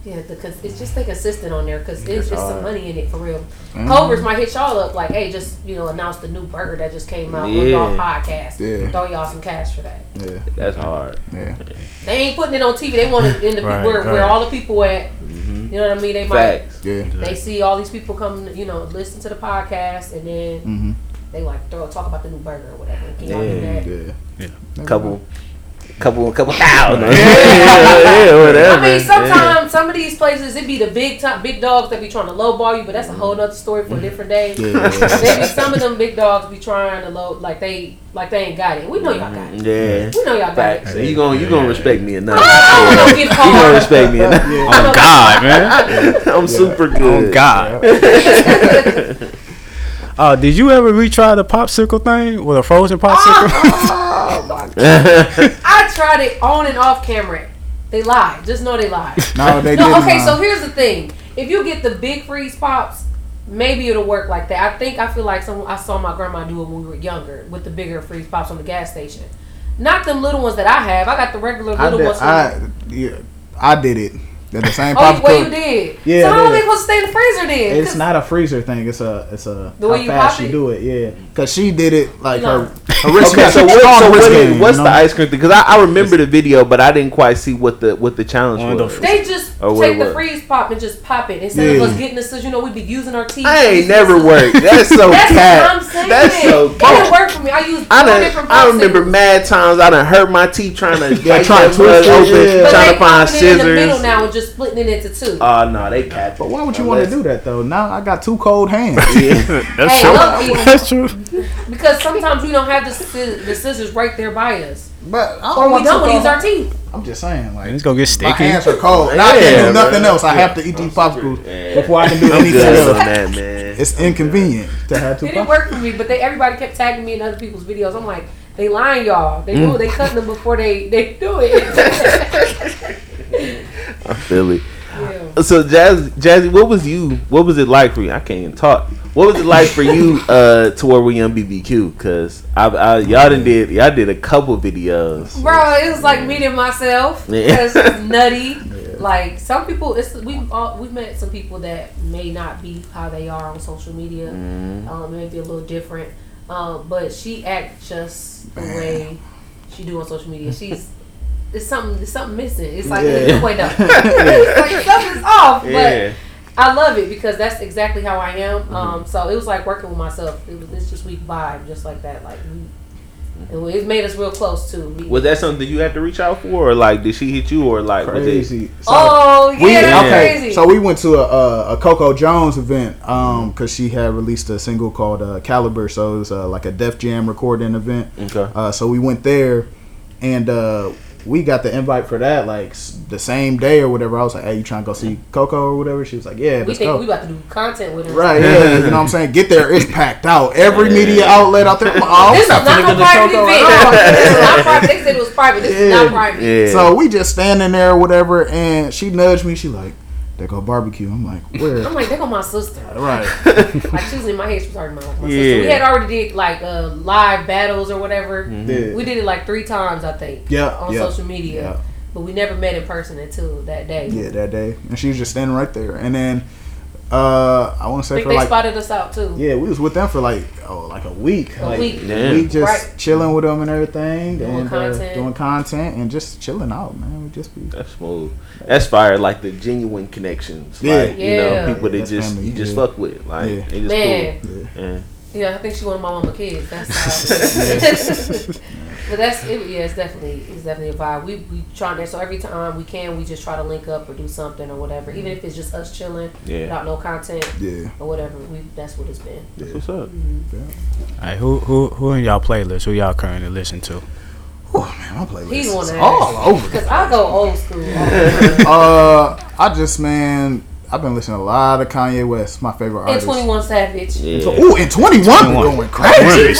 yeah, because it's just stay consistent on there because it's just some money in it for real. Mm-hmm. Culver's might hit y'all up like, hey, just you know announce the new burger that just came out on y'all podcast. Yeah. Throw y'all some cash for that. yeah, That's hard. yeah. They ain't putting it on TV. They want it in the Right, where, where all the people at. You know what I mean? They might Yeah. they see all these people come, you know, listen to the podcast, and then Mm-hmm. they like throw talk about the new burger or whatever. Can y'all do Yeah. that? Yeah. Yeah. A couple, couple, couple thousand. yeah, yeah, whatever. I mean, sometimes some of these places it be the big time, big dogs that be trying to lowball you, but that's a whole other story for a different day. Yeah. Maybe some of them big dogs be trying to low, like they like they ain't got it. We know y'all got it. Yeah. We know y'all got Facts. it. You gonna you gonna respect me enough. I don't you get gonna respect me enough. Oh God, man. I'm super good. Oh God. Uh, did you ever retry the popsicle thing with a frozen popsicle? I tried it on and off camera. They lied. Just know they lied. No, they No, didn't. okay, uh, so here's the thing. If you get the big freeze pops, maybe it'll work like that. I think I feel like some I saw my grandma do it when we were younger with the bigger freeze pops on the gas station. Not the little ones that I have. I got the regular I little did, ones. I, yeah, I did it. They're the same oh, you, well, you did. Yeah, So how I are they supposed to stay in the freezer then? It's not a freezer thing. It's a it's a The how way you fast pop you it? do it. Yeah, because she did it like No. her. her wrist Okay, so, what, so wrist what is, game, what's you the know? ice cream thing? Because I, I remember the video, but I didn't quite see what the what the challenge oh, One was. the- They just Oh, what take the freeze pop and just pop it instead of us getting the scissors. You know, we'd be using our teeth. I ain't never the worked. That's so That's cat. what I'm saying. That's so It didn't work for me. I used I four done, I remember mad times I done hurt my teeth trying to Yeah, bite trying to twist mud it, open, yeah. But trying they to find popping it in the middle scissors. Now just splitting it into two. Uh, oh no, they cat. But why would you want to do that though? Now I got two cold hands. That's Hey, true. look, That's true. because sometimes we don't have the, sci- the scissors right there by us. but I Or don't we want don't to want to use our teeth. I'm just saying, like It's gonna get sticky. my sticky. hands are cold. And I can't Yeah, do nothing bro. else. I have to eat these popsicles Yeah. before I can do anything else. that, man. It's inconvenient to have two It didn't work for me, but they everybody kept tagging me in other people's videos. I'm like, they lying, y'all. They mm. do. They cutting them before they they do it. I feel it. yeah. So Jazz, Jazzi, what was you? What was it like for you? I can't even talk. What was it like for you uh, to work with Young BBQ? Cause I, I y'all done did y'all did a couple videos. Bro, it was like meeting myself. Yeah. Because it's nutty. Like some people, it's we all we've met some people that may not be how they are on social media. Mm-hmm. Um, it may be a little different. Um, but she acts just the way she do on social media. She's it's something it's something missing. It's like Yeah. wait no, it's like something's off. Yeah. But I love it because that's exactly how I am. Um, so it was like working with myself. It was it's just we vibe just like that. Like we, and it made us real close too. We- Was that something you had to reach out for, or like did she hit you, or like was it? Crazy. So- Oh yeah, We, that's okay, crazy. so we went to a, a, a Coco Jones event um because she had released a single called uh, Caliber, so it was uh, like a Def Jam recording event. Okay. Uh, so we went there, and uh, we got the invite for that like the same day or whatever. I was like, "Hey, you trying to go see Coco or whatever?" She was like, "Yeah, we let's think go." we about to do content with her. Right, yeah, you know what I'm saying. Get there, it's packed out. Every media outlet out there. Oh, This is I'm not finna a go to private Coco event. at. This is not private. They said it was private. This is not private. Yeah. So we just standing there, or whatever, and she nudged me. She like, "They go barbecue." I'm like, "Where?" I'm like, they go my sister. right. Like she was in my head. She was already my, my Yeah. sister. We had already did like uh, live battles or whatever. Yeah. We did it like three times, I think. Yeah, On yeah, social media. yeah. But we never met in person until that day. Yeah, that day, and she was just standing right there. And then uh I want to I say think for they like spotted us out too. yeah, we was with them for like oh like a week, A like week. Damn. we just Right. chilling with them and everything, Doing and content. Uh, doing content and just chilling out, man. We just be That's smooth. That's fire. Like the genuine connections. Yeah. Like you know, Yeah. people that just family, you just fuck with. Like Yeah. they just Man. cool. Yeah. Yeah, I think she wanted my mama kids. That's how. but that's it, yeah, it's definitely it's definitely a vibe. We we trying to so every time we can we just try to link up or do something or whatever. Even if it's just us chilling Yeah. without no content yeah. or whatever. We that's what it's been. That's what's up. Hey, who who who in y'all playlist? Who y'all currently listen to? Oh man, my playlist He's is one of all over. Cause I go old school. all. Uh, I just man, I've been listening to a lot of Kanye West. My favorite and artist. Twenty One Savage. Yeah. Ooh, and 21, going He, crazy. real,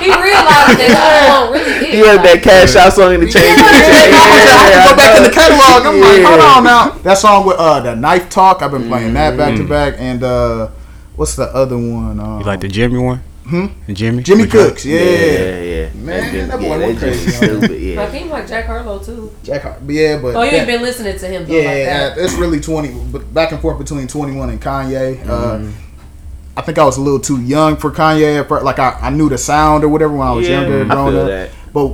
he realized that he really He had that cash out song in the chain. I have to go back in the catalog. I'm like, Yeah. hold on now. That song with uh, the knife talk. I've been playing that back to back. And uh, what's the other one? Um, You like the Jimmy one? Hmm? Jimmy? Jimmy With Cooks? Yeah, Yeah, yeah. Man, just- that boy yeah, went crazy, man. stupid. Yeah. Like he like Jack Harlow too. Jack Hart. Yeah, but Oh, you that- ain't been listening to him though yeah, like that. it's really twenty, but back and forth between Twenty One and Kanye. Mm-hmm. Uh, I think I was a little too young for Kanye. At. Like I, I knew the sound or whatever when I was Yeah, younger, I growing feel up. that. But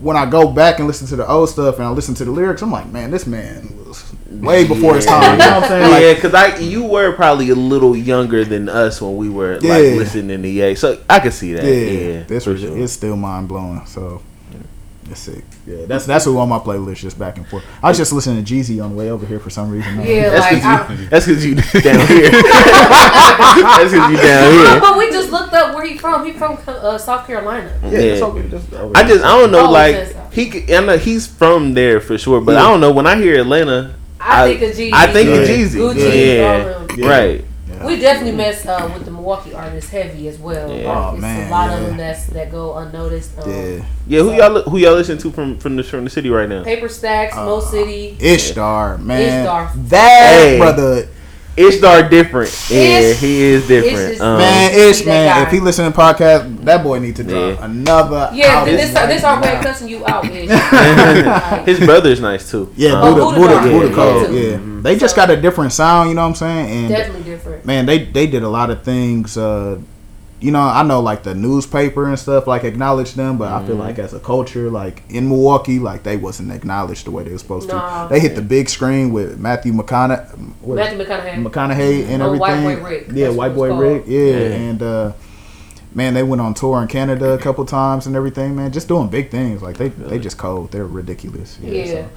when I go back and listen to the old stuff and I listen to the lyrics, I'm like, man, this man was way before his time. You know what I'm saying? Like, yeah, because I you were probably a little younger than us when we were like listening to Ye, so I could see that. yeah, Yeah, this for was sure. it's still mind blowing. So it's sick. Yeah, that's that's who on my playlist just back and forth. I was just listening to Jeezy on the way over here for some reason. Yeah, That's because I, you, that's 'cause you down here. that's because you down here. but we just looked up where he from. He from uh, South Carolina. yeah, Yeah. it's over, just over I just I don't know Oh, like he I know he's from there for sure, but I don't know when I hear Atlanta. I, think of Jeezy. I think of Jeezy. Gucci, Yeah, all them. Yeah. right. We definitely mess uh, with the Milwaukee artists heavy as well. Yeah. Oh, it's man, a lot of them that's that go unnoticed. Um, yeah, Yeah, who y'all who y'all listen to from from the from the city right now? Paper Stacks, Mo Uh, City. IshDARR, man, IshDARR. that Hey. brother, IshDARR different. Yeah, he is different. Ish is- Um, man, see Ish, man. guy. If he listen to podcast, that boy need to drop Yeah. another. Yeah, album this right this our way of cussing you out. Ish. Like, his brother's nice too. Yeah, Um, Buddha, Buddha Buddha, Dog. Buddha, Yeah, Code. yeah. Yeah, they just got a different sound. You know what I'm saying? And definitely different. man, they they did a lot of things. Uh, you know, I know like the newspaper and stuff like acknowledge them, but I feel like as a culture, like in Milwaukee, like they wasn't acknowledged the way they were supposed Nah. to. They hit the big screen with Matthew McConaughey, Matthew McConaughey. McConaughey and Oh, everything. White Boy Rick. Yeah, That's White Boy called. Rick. Yeah, Yeah. and uh, man, they went on tour in Canada a couple times and everything. Man, just doing big things. Like they they just cold. They're ridiculous. Yeah. so,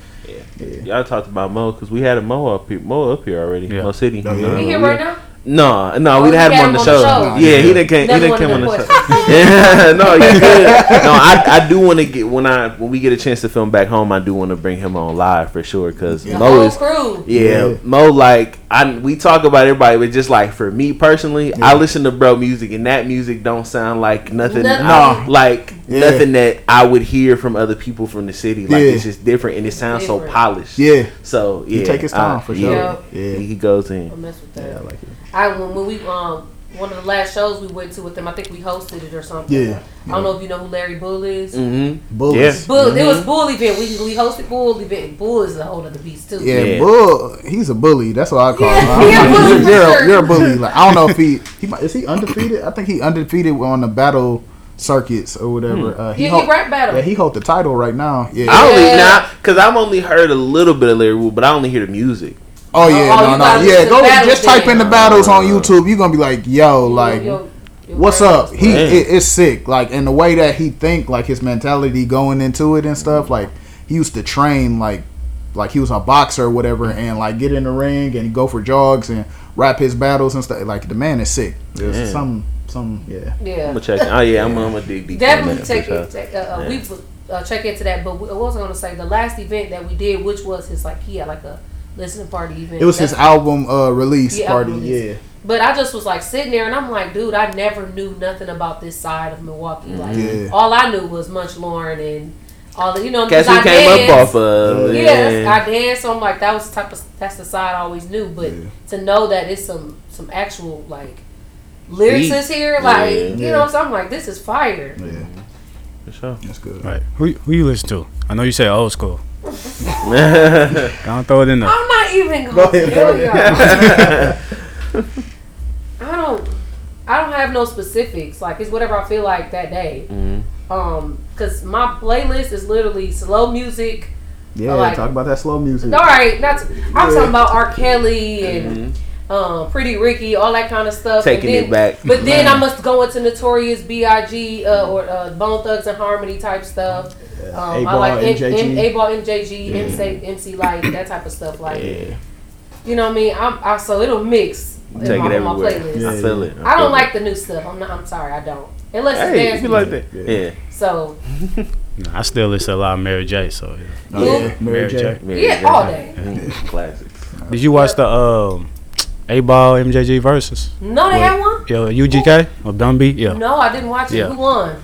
Yeah. Y'all talked about Mo because we had a Mo up here, Mo up here already. Yeah. Mo City. Oh, yeah. He here right now? No, no, Oh, we you didn't have him had on the him show. on the show. Yeah, he didn't came. He didn't one come on the them show. Yeah, no, you good. No, I, I do want to get when I when we get a chance to film back home. I do want to bring him on live for sure because The Mo whole is crew. yeah, Yeah. Mo like I we talk about everybody, but just like for me personally, I listen to bro music and that music don't sound like nothing. Nothing. I- like Yeah. nothing that I would hear from other people from the city. Like Yeah. it's just different and it sounds so polished. Yeah. So yeah, He take his time I- for yeah, sure. Yeah. He, he goes in. I'll mess with that. Yeah, I like it. I when, when we um one of the last shows we went to with them, I think we hosted it or something. Yeah, I don't know if you know who Larry Bull is. Mm-hmm. Bullets. Bull, it was Bull event. We we hosted Bull event. Bull is a whole other beast too. Yeah, Yeah. Bull. He's a bully. That's what I call Yeah, him. he a bully for you're, sure. a, you're a bully. Like I don't know if he he might, is he undefeated. I think he undefeated on the battle circuits or whatever. Uh, Yeah, he hold- rap battle. Yeah, he hold the title right now. Yeah, I only Yeah. now because I've only heard a little bit of Larry Wood, but I only hear the music. Oh yeah, Oh, no, no, yeah. Go just type then. in the battles on YouTube. You're gonna be like, yo, like, Yo, yo, what's up? He it, it's sick. Like, and the way that he think, like his mentality going into it and stuff. Like, he used to train like, like he was a boxer or whatever, and like get in the ring and go for jogs and rap his battles and stuff. Like, the man is sick. There's Yeah. some, some, yeah. Yeah. I'm gonna check. Oh yeah, I'm, I'm gonna dig deep. Definitely on that, it. sure. Take, uh, uh, Yeah. We uh, check into that. But I was gonna say? The last event that we did, which was his like he had like a listening party event. It was his album uh, release Yeah, party. album release. Yeah. But I just was like sitting there, and I'm like, dude, I never knew nothing about this side of Milwaukee. Like Yeah. all I knew was Munch Lauren and all the you know. Cats 'cause we I came danced. up off of. Yeah, Yeah. I danced. So I'm like, that was the type of that's the side I always knew. But Yeah. to know that it's some some actual like lyrics is here, like Yeah. you know, so I'm like, this is fire. Yeah. For sure. That's good. Right. Who who you listen to? I know you say old school. Don't throw it in there. I'm not even going Go ahead, go to I don't. I don't have no specifics. Like it's whatever I feel like that day. Mhm. Um, cause my playlist is literally slow music. Yeah, like- talk about that slow music. All right, not. I'm Yeah. talking about R. Kelly and um, Pretty Ricky, all that kind of stuff. Taking then, it back. But then I must go into Notorious B.I.G. Uh, or uh, Bone Thugs and Harmony type stuff. Um, I 8Ball, like M- MJG. M- 8Ball, MJG, MC, MC Lyte, that type of stuff. Like, Yeah. you know what I mean? I'm, I, so it'll mix in Take my, it on my playlist. Yeah. I feel it. I feel don't it. like the new stuff. I'm not. I'm sorry. I don't. Unless Hey, it's if you dance like that. Yeah. Yeah. So Nah, I still listen a lot of Mary J. So yeah. Oh, yeah. Mary Mary J. J. Mary yeah, J. all day. Classics. Did you watch the um, 8Ball MJG versus? No, they had one. Yo, UGK or Dumb Yeah. No, I didn't watch it. Yeah. Who won?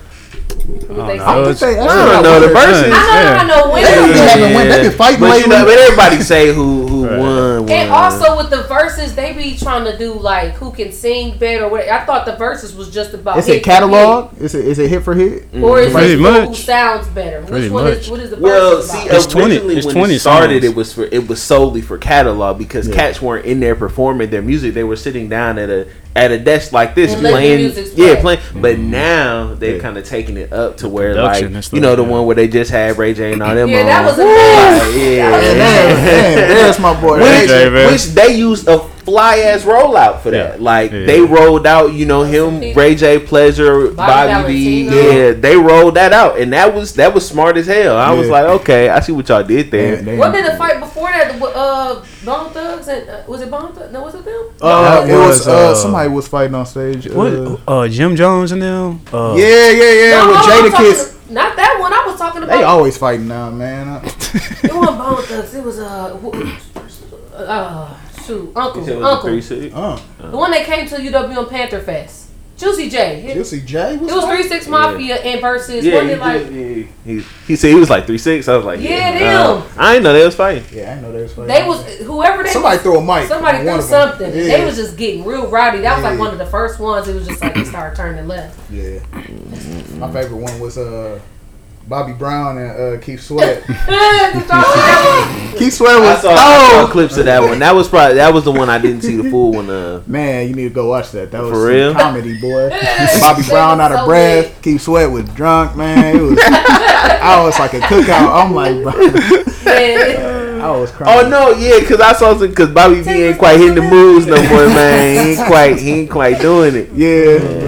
Who don't they know. say? I think they I actually don't know the got verses. winners. I know, I know They winners. be having win- they been fighting but you lately. know, but everybody say who who Right. won. won. And also with the verses, they be trying to do like who can sing better. What? I thought the verses was just about. Is hit it for catalog? Is it is it hit for hit? hit, or is Pretty it who sounds better? Pretty Which one much. is what is the Well, verses see, about? It's 20 originally it's when 20 it started, songs. it was for it was solely for catalog because Yeah. cats weren't in there performing their music. They were sitting down at a at a desk like this And letting the playing, music yeah, play. playing. But mm-hmm. now they've Yeah. kind of taken it up to where Production like you know the yeah. one where they just had Ray J and all them. Yeah, on. that was a Like, mess. yeah, That was a Damn, mess. damn, there's my boy. Ray J, man. which they used a fly ass rollout for that. Yeah. Like Yeah. they rolled out, you know, him, Ray J, Pleasure, Bobby Bobby B. Yeah, they rolled that out, and that was that was smart as hell. I was like, okay, I see what y'all did there. Damn, damn. What did the fight before that? Uh, Bone Thugs and uh, was it Bone Thugs? No, was it them? Uh, That it was was, uh, uh, somebody was fighting on stage. What? Uh, Uh, Jim Jones and them. Uh, yeah, yeah, yeah. No, with I'm Jada talking- Kiss. Not that one. I was talking about. They always fighting now, man. It wasn't Bone Thugs. It was uh, who- uh, shoot, Uncle, Uncle, Uh, the one that came to UW on Panther Fest. Juicy J. It, Juicy J. it was Three Six Mafia and versus. Yeah, wasn't he, it like? did, yeah. He, he said he was like three six. I was like, Yeah, yeah, them. uh, I didn't know they was fighting. Yeah, I know they was fighting. They was whoever they Somebody was, threw a mic. Somebody on threw one of them. something. Yeah. They was just getting real rowdy. That was like Yeah. one of the first ones. It was just like they started turning left. Yeah. My favorite one was uh Bobby Brown and uh Keith Sweat. Keith Sweat I was saw, I saw oh clips of that one. That was probably that was the one I didn't see the full one of. man, you need to go watch that. That was For real? comedy, boy. Bobby Brown out of so breath. big. Keith Sweat was drunk, man. It was I was like a cookout. I'm like, bro, Man, I was crying. Oh no, yeah, because I saw some because Bobby B ain't quite hitting the moves no more, man. He ain't quite he ain't quite doing it. Yeah, yeah, man.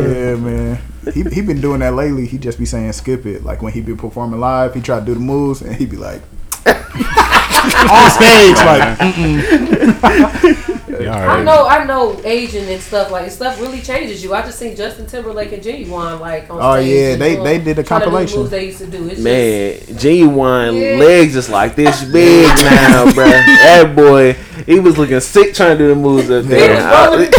He he been doing that lately. He just be saying skip it. Like when he be performing live, he try to do the moves and he be like on stage like Yeah, all I right. know, I know, Asian and stuff like stuff really changes you. I just seen Justin Timberlake and Ginuwine like on stage. Oh, stage yeah, and they- doing- they did a trying to do the compilation. moves they used to do. It's Man, Ginuwine Yeah. legs just like this big now, bruh. That boy, he was looking sick trying to do the moves up he there. was I- rolling.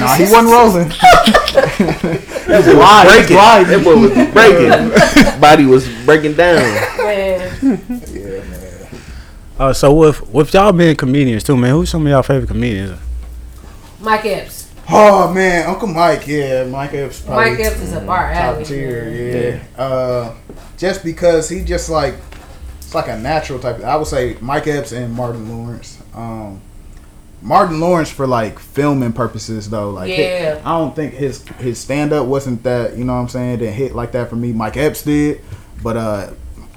nah, he wasn't rolling. That boy was Glide, breaking. glide. That boy was breaking. Body was breaking down. Yeah, man, Uh, so with with y'all being comedians too, man, who's some of y'all favorite comedians? Mike Epps. Oh man, Uncle Mike, yeah, Mike Epps. probably Mike Epps is a bar top alley. tier, yeah. Uh, just because he just like it's like a natural type. Of, I would say Mike Epps and Martin Lawrence. Um, Martin Lawrence for like filming purposes though. Like Yeah. I don't think his his stand up wasn't that you know what I'm saying. Didn't hit like that for me. Mike Epps did, but uh,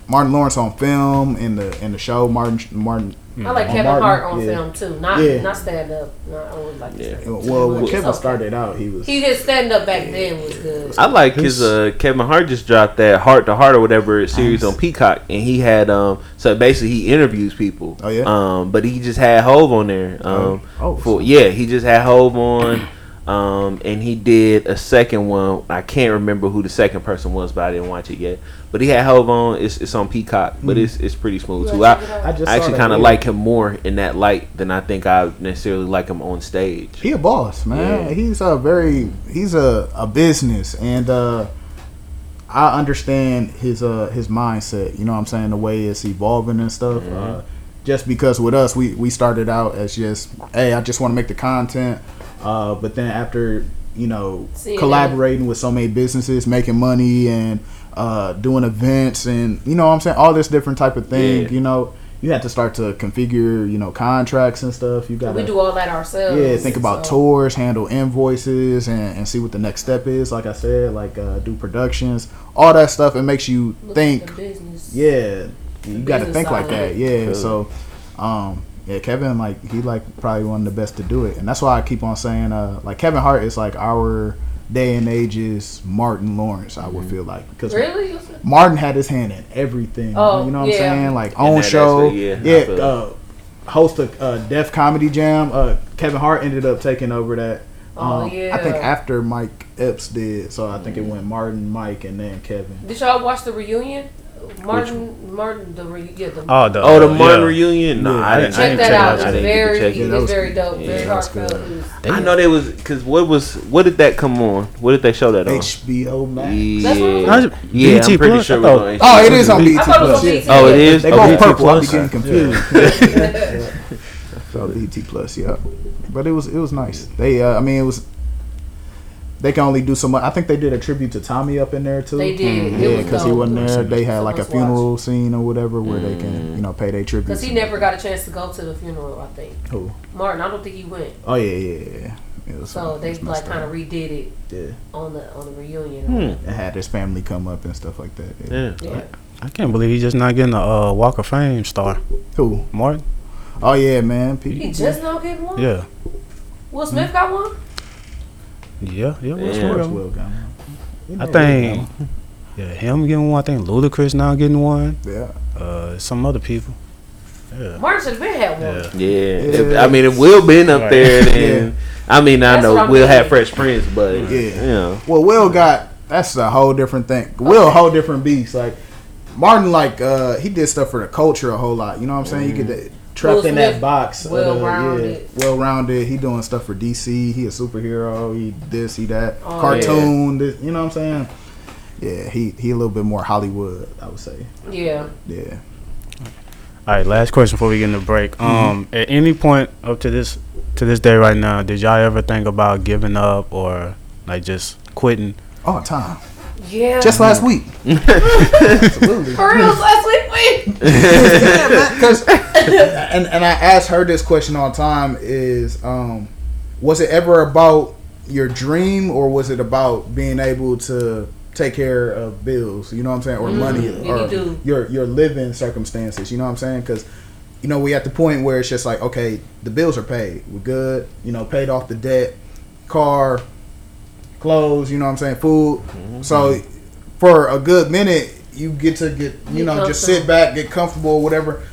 Martin Lawrence on film in the in the show Martin Martin I like Kevin Martin, Hart on yeah. film too. Not Yeah. not stand up. No, I would like Yeah. yeah. Well, when Kevin okay. started out, he was. He his stand up back then was good. I like his uh Kevin Hart just dropped that Hart to Heart or whatever series Nice. on Peacock and he had um so basically he interviews people. Oh, yeah? Um but he just had Hov on there. Um Oh. for yeah, he just had Hov on um and he did a second one. I can't remember who the second person was, but I didn't watch it yet. But he had Hov on. It's it's on Peacock, but it's it's pretty smooth too. I, I Mm-hmm. just I actually kind of like him more in that light than I think I necessarily like him on stage. He a boss, man. Yeah. He's a very he's a, a business and uh I understand his uh his mindset, you know what I'm saying, the way it's evolving and stuff. Uh just because with us we we started out as just hey, I just want to make the content uh but then after, you know, See, collaborating with so many businesses, making money and uh doing events and you know what I'm saying, all this different type of thing, Yeah. you know, you have to start to configure, you know, contracts and stuff. You got to we do all that ourselves. yeah, think about so- tours, handle invoices, and, and see what the next step is. Like I said, like uh, do productions, all that stuff. It makes you Look at think. the business. Yeah, you got to think like that. Yeah, Cool. so, um, yeah, Kevin like he like probably one of the best to do it, and that's why I keep on saying uh, like Kevin Hart is like our day and age's Martin Lawrence. I Mm-hmm. would feel like because Really? Martin had his hand in everything. Oh, you know what yeah. I'm saying? Like In own show, aspect, yeah, yeah. uh, host a uh, Def Comedy Jam. Uh, Kevin Hart ended up taking over that. Oh, Um, I think after Mike Epps did, so I think it went Martin, Mike, and then Kevin. Did y'all watch the reunion? Martin, Martin, the re- yeah, the Oh, the Oh, the uh, Martin yeah. reunion? No, Yeah. I didn't. I check didn't that check out. I It's didn't get to very, check it. It's was very dope, Yeah, very that was heartfelt. good. It was- I know they was because what was what did that come on? What did they show that on? HBO Max. Yeah, That's what it was? yeah, BET I'm pretty Plus? sure I it was thought- on Oh, it is on BET I thought it was Plus. on. BET. Oh, it is. They Oh, go purple. I be getting confused. so BT Plus, yeah. But it was it was nice. They, uh, I mean, it was. They can only do so much. I think they did a tribute to Tommy up in there too. They did. It Yeah, was because he dope. wasn't there. They had like a Let's watch. funeral scene or whatever where they can, you know, pay their tribute. Because he never got a chance to go to the funeral, I think. Who? Martin, I don't think he went. Oh yeah, yeah, yeah. It So they like kind of redid it yeah. on the on the reunion. Hmm. And had his family come up and stuff like that. Yeah. Yeah. I can't believe he's just not getting a uh, Walk of Fame star. Who? Martin? Oh yeah, man. He just now getting one. Yeah. Will Smith got one. Yeah, yeah. What's Yeah. going Will got one. You I know think, yeah, him getting one. I think Ludacris now getting one. Will got one. Yeah. Uh, some other people. Yeah. Martin should have been had one. Yeah. Yeah, Yeah. If- I mean, if Will been up Right. there, then I mean, I That's know Will mean. had Fresh Prince, but Yeah. you know, Well, Will got that's a whole different thing. Will a whole different beast. Like Martin, like uh he did stuff for the culture a whole lot. You know what I'm saying? You get that trapped Will in that Smith, box. uh, well-rounded. yeah, well rounded. He doing stuff for DC. He a superhero. He this, he that. Oh, Cartoon. This, you know what I'm saying? Yeah, he he a little bit more Hollywood. I would say. Yeah. Yeah. All right, last question before we get in the break. Mm-hmm. Um, at any point up to this to this day right now, did y'all ever think about giving up or like just quitting? All the time. Yeah. Just last week. for real last week. Wait. because and and I asked her this question all the time is um was it ever about your dream or was it about being able to take care of bills you know what I'm saying or money or you your your living circumstances you know what I'm saying because you know we at the point where it's just like okay the bills are paid we're good you know paid off the debt car clothes you know what I'm saying food mm-hmm. so for a good minute you get to get you Get know just comfortable. sit back get comfortable whatever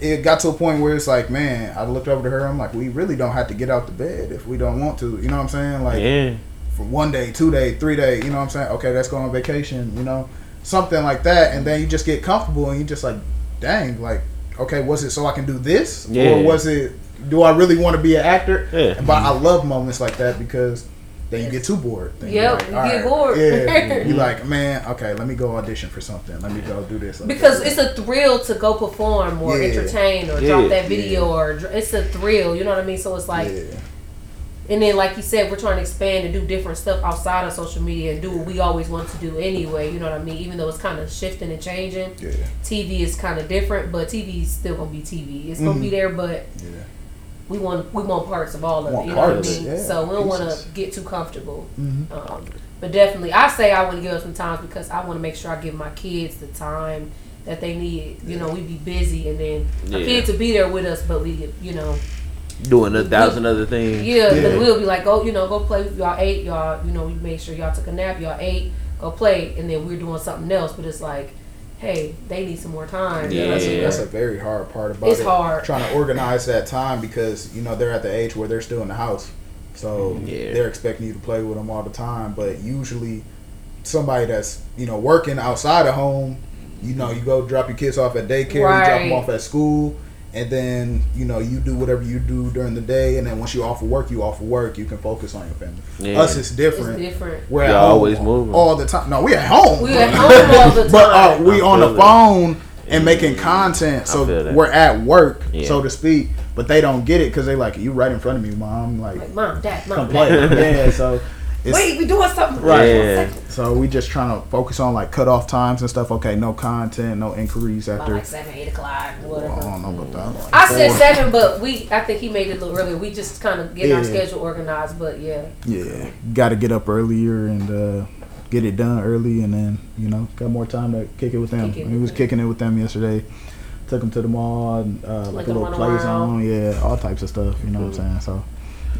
it got to a point where it's like man I looked over to her I'm like we really don't have to get out the bed if we don't want to you know what I'm saying like yeah, for one day, two day, three day, you know what I'm saying? Okay, let's go on vacation, you know, something like that, and then you just get comfortable and you just like, dang, like, okay, was it so I can do this, Yeah. or was it? Do I really want to be an actor? Yeah. But I love moments like that because then you get too bored. Then you're Yep, you get bored. Yeah, you like, man, okay, let me go audition for something. Let me go do this. Because it's a thrill to go perform or Yeah. entertain or Yeah. drop that video or it's a thrill. You know what I mean? So it's like, yeah. and then like you said, we're trying to expand and do different stuff outside of social media and do what we always want to do anyway. You know what I mean? Even though it's kind of shifting and changing, Yeah. TV is kind of different, but TV is still gonna be TV. It's gonna be mm-hmm. there, but Yeah. We want we want parts of all of Want it. You know what I mean? yeah, so we don't want to get too comfortable. Mhm. Um, but definitely, I say I want to give up some time because I want to make sure I give my kids the time that they need. You know, we be busy, and then Yeah. our kids will be there with us, but we, you know, Doing a thousand other things. yeah, Yeah. but we'll be like, go, you know, go play. Y'all ate, y'all, you know, we made sure y'all took a nap. Y'all ate, go play, and then we're doing something else. But it's like, hey, they need some more time. Yeah. That's, a, that's a very hard part about It's it. hard. trying to organize that time because you know they're at the age where they're still in the house, so Yeah. they're expecting you to play with them all the time. But usually, somebody that's you know working outside of home, you know, you go drop your kids off at daycare, you drop them off at school, and then you know you do whatever you do during the day, and then once you off of work, you off of work, you can focus on your family. Yeah. Us, it's It's different. different. We're at home always moving. all the time. No, we at home. We at home all the time. But uh, we I on the feel it. phone and making content, so we're at work, Yeah. so to speak. But they don't get it because they like you right in front of me, mom. Like, like, mom, dad, mom, come play. dad. yeah, so it's, Wait, we doing something. Right. Yeah. So we just trying to focus on like cutoff times and stuff. Okay, no content, no inquiries About after. like seven, eight o'clock, whatever. I don't know about that. I said seven, but we I think he made it a little earlier. We just kind of get our schedule organized, but yeah. Yeah, got to get up earlier and uh, get it done early, and then you know got more time to kick it with them. It he was kicking it with them yesterday. Took him to the mall, and, uh, like, Like a a little run play zone, yeah, all types of stuff. You know what I'm saying? So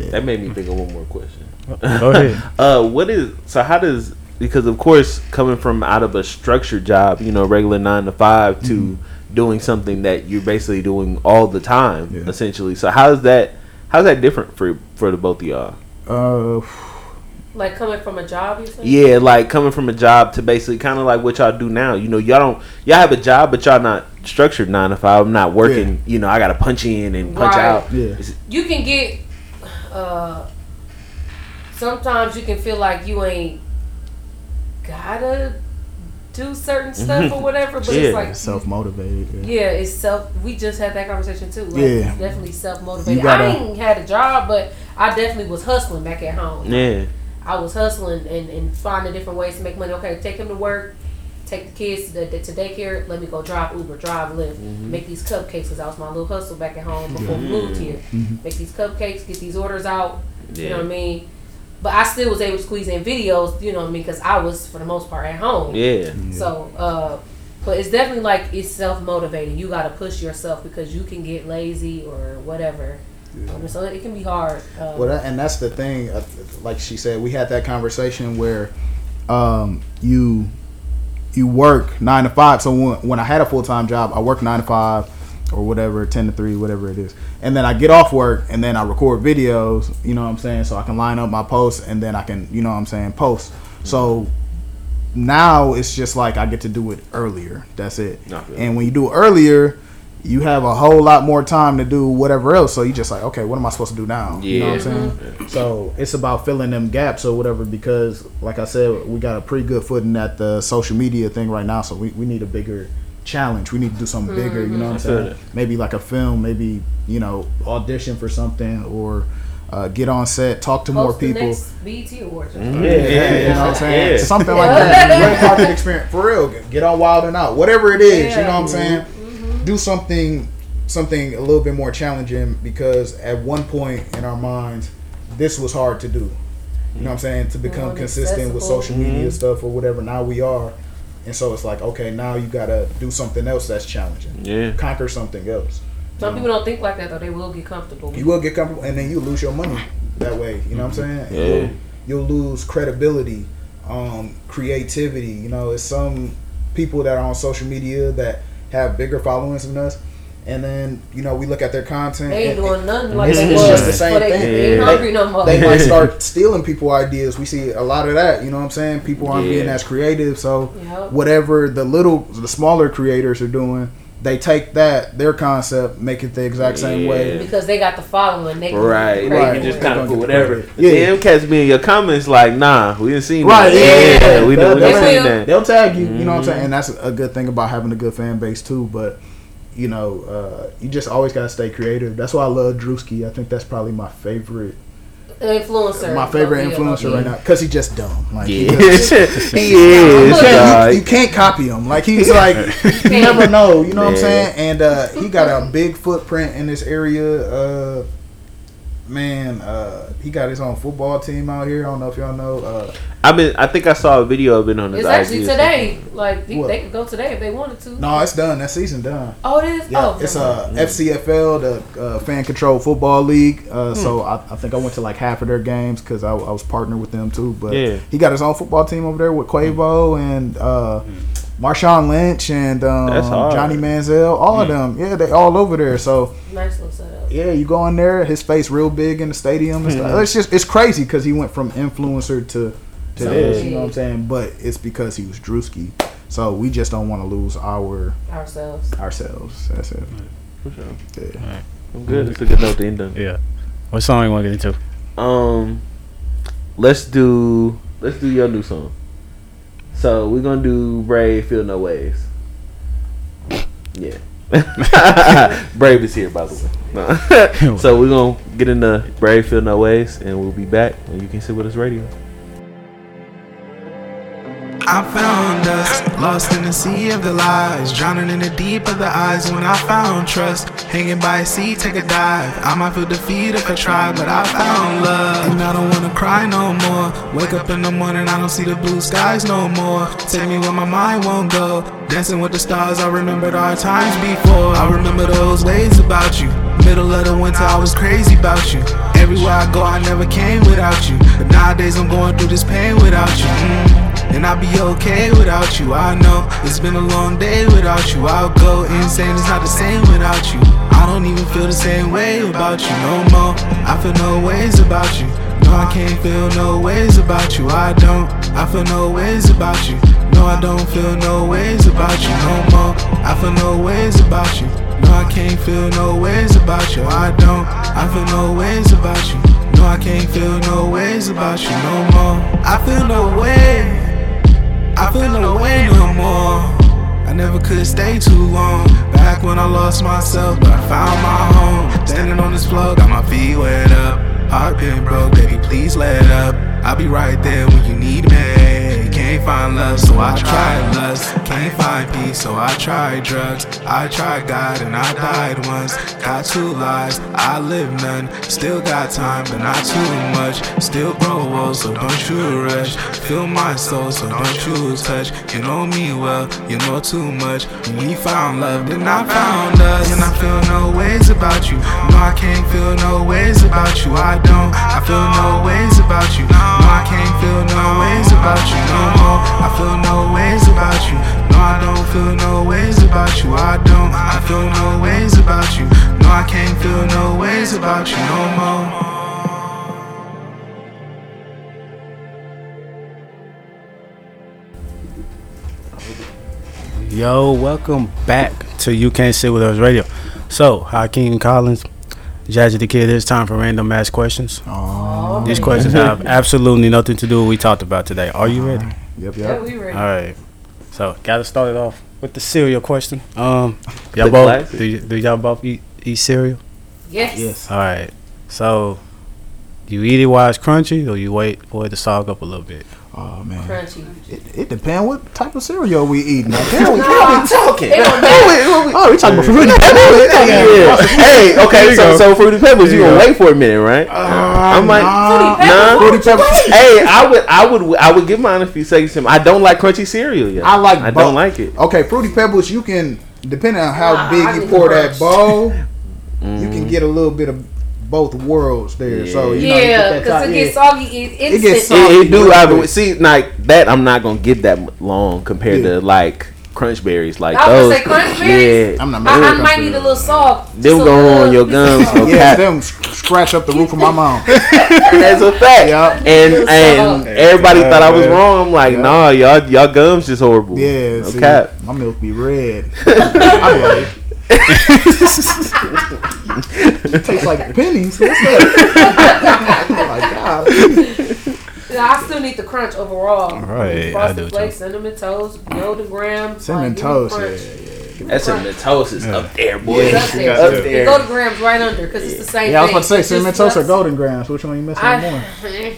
yeah. That made me think of one more question. Go ahead. Uh, what is so? How does because of course coming from out of a structured job, you know, regular nine to 5 to doing something that you're basically doing all the time, Yeah. essentially. So how's that? How's that different for for the both of y'all? uh, Like coming from a job, you think? Yeah, like coming from a job to basically kind of like what y'all do now. You know, y'all don't y'all have a job, but y'all not structured nine to five. I'm not working. You know, I got to punch in and punch Right. out. Yeah. You can get. uh Sometimes you can feel like you ain't gotta do certain stuff or whatever, but Yeah. it's like self motivated. Yeah. Yeah, it's self. We just had that conversation too. Like, Yeah. it's definitely self motivated. You gotta- I ain't had a job, but I definitely was hustling back at home. Yeah, I was hustling and, and finding different ways to make money. Okay, take him to work, take the kids to, to daycare. Let me go drive Uber, drive Lyft, Mm-hmm. make these cupcakes because that was my little hustle back at home before we moved here. Mm-hmm. Make these cupcakes, get these orders out. You know what I mean? But I still was able to squeeze in videos. You know what I mean? Because I was for the most part at home. yeah, So, uh, but it's definitely like it's self motivating. You got to push yourself because you can get lazy or whatever. Um, so it can be hard. Um, Well, that, and that's the thing. uh, Like she said, we had that conversation where um, you you work nine to five. So when, when I had a full time job, I worked nine to five or whatever, ten to three, whatever it is, and then I get off work and then I record videos. You know what I'm saying? So I can line up my posts and then I can, you know what I'm saying, post. So now it's just like I get to do it earlier. That's it. And when you do it earlier, you have a whole lot more time to do whatever else. So you just like, okay, what am I supposed to do now? You know what I'm Yeah. saying? So it's about filling them gaps or whatever because like I said, we got a pretty good footing at the social media thing right now. So we, we need a bigger challenge. We need to do something bigger, you know what I'm saying? Maybe like a film, maybe, you know, audition for something or uh, get on set, talk to more host the people. next BET Awards. Yeah, yeah, you know what I'm saying? Yeah. Something like that. Great market experience for real. Get on Wild and Out. Whatever it is, you know what I'm saying? Mm-hmm. Do something something a little bit more challenging because at one point in our minds this was hard to do. You know what I'm saying? To become mm-hmm. consistent with social media stuff or whatever. Now we are. And so it's like, okay, now you gotta do something else that's challenging. yeah. Conquer something else. Some people don't think like that though. They will get comfortable. You will get comfortable, and then you lose your money that way. You know what I'm saying? Yeah. You'll, you'll lose credibility, um, creativity. You know, it's some people that are on social media that have bigger followings than us, and then you know we look at their content. They ain't and- doing nothing like it's, they it's just the same before they, thing. They ain't hungry no more. They might start stealing people ideas. We see a lot of that. You know what I'm saying? People aren't Yeah. being as creative. So Yep. whatever the little, the smaller creators are doing, they take that their concept, make it the exact same way. because they got the following. They can Right, get they Right. can just kind of gonna put whatever. credit. Yeah, Yeah. them cats be in your comments like, nah, we didn't see Right, that. yeah, yeah, we They'll- didn't see that. They'll tag you, you know what I'm saying, mm-hmm. and that's a good thing about having a good fan base too. But you know, uh, you just always gotta stay creative. That's why I love Drewski. I think that's probably my favorite, influencer. my favorite influencer right now because he's just dumb. Like he Yeah, just- he you is. can't, you, you can't copy him. Like he's like you never know. You know what I'm saying? And uh, he got a big footprint in this area. Uh, man, uh, he got his own football team out here. I don't know if y'all know. Uh, I've been. I think I saw a video of it on his It's actually today. Like they, they could go today if they wanted to. no, it's done. That season done. Oh, it is. Yeah, oh, it's a uh, mind. FCFL, the uh, fan controlled football league. Uh, Hmm. So I, I think I went to like half of their games because I, I was partnered with them too. But Yeah. he got his own football team over there with Quavo and uh, Marshawn Lynch and um, Johnny Manziel. All of them, yeah, they all over there. So nice little setup. yeah, you go in there, his face real big in the stadium and stuff. It's just it's crazy because he went from influencer to to this. You know what I'm saying? But it's because he was Drewski. So we just don't want to lose our Ourselves. ourselves. That's it. For sure. Yeah. I'm good. It's a good note to end on. Yeah. What song you want to get into? Um, let's do let's do your new song. So we're gonna do Brave Feel No Ways. Yeah. Brave is here by the way. So we're gonna get into Brave Feel No Ways and we'll be back and You Can't Sit With Us Radio. I found us lost in the sea of the lies, drowning in the deep of the eyes. When I found trust, hanging by a sea, take a dive. I might feel defeat if I try, but I found love, and I don't wanna cry no more. Wake up in the morning, I don't see the blue skies no more. Take me where my mind won't go. Dancing with the stars, I remembered our times before. I remember those ways about you. Middle of the winter, I was crazy about you. Everywhere I go, I never came without you. But nowadays, I'm going through this pain without you. Mm. And I'll be okay without you. I know it's been a long day without you. I'll go insane, it's not the same without you. I don't even feel the same way about you no more. I feel no ways about you. No, I can't feel no ways about you. I don't. I feel no ways about you. No, I don't feel no ways about you no more. I feel no ways about you. No, I can't feel no ways about you. I don't. I feel no ways about you. No, I can't feel no ways about you no more. I feel no way. I feel no way no more. I never could stay too long. Back when I lost myself, but I found my home. Standing on this floor, got my feet wet up. Heart been broke, baby, please let up. I'll be right there when you need me. Can't find love, so I tried lust. Can't find peace, so I tried drugs. I tried God and I died once. Got two lives, I live none. Still got time, but not too much. Still grow old, so don't you rush. Feel my soul, so don't you touch. You know me well, you know too much. We found love, then I found us. And I feel no ways about you. No, I can't feel no ways about you. I don't. I feel no ways about you. No, I can't feel no ways about you no more. I feel no ways about you. No, I don't feel no ways about you. I don't. I feel no ways about you. No, I can't feel no ways about you no more. Yo, welcome back to You Can't Sit With Us Radio. So, Hakim Collins, Jazzi Da Kid, it's time for random ass questions. Oh, These questions have absolutely nothing to do with what we talked about today. Are you ready? Yep, Yeah, yep. we ready. All right. So, gotta start it off with the cereal question. Um, y'all both do, y- do y'all both eat, eat cereal? Yes. Yes. All right. So, you eat it while it's crunchy, or you wait for it to sog up a little bit? Oh man, Crunchy. it, it depends what type of cereal we eating. Now, can we, we talking? it don't matter. Oh, we talking about fruity pebbles? Yeah. hey, okay, so so fruity pebbles, you gonna wait for a minute, right? Uh, I'm like, nah, nah. fruity pebbles. hey, I would, I would, I would give mine a few seconds. I don't like crunchy cereal yet. I like. I bo- don't like it. Okay, fruity pebbles. You can depending on how Nah, I big you pour that bowl, you can mm. get a little bit of both worlds there. So you know, Yeah, because top- it gets yeah. soggy. It, It it, gets gets soggy. It, it do. real I quick. see, like that. I'm not gonna get that long compared Yeah. to like crunch berries. Like I was those. gonna say crunch berries. Yeah, I'm not. I, I might need a little salt. them Just a go on your gums. No Yeah, them scratch up the roof of my mouth. That's a fact. Yeah. And and salt. everybody thought I was wrong. I'm like, Yeah. nah, y'all y'all gums just horrible. Yeah, no see, cap. my milk be red. I'm like, it tastes like pennies. What's that? oh my god. Yeah, I still need the crunch overall. Right, I Frosted do too. Flakes, cinnamon toast, golden graham, Cinnamon like, toast. Yeah, crunch. yeah, That's cinnamon toast is up there, boy. It's up there. Up there. Golden Grahams right under because it's the same. yeah. I was about to say It's cinnamon toast or Golden Grahams. Which one you missing more?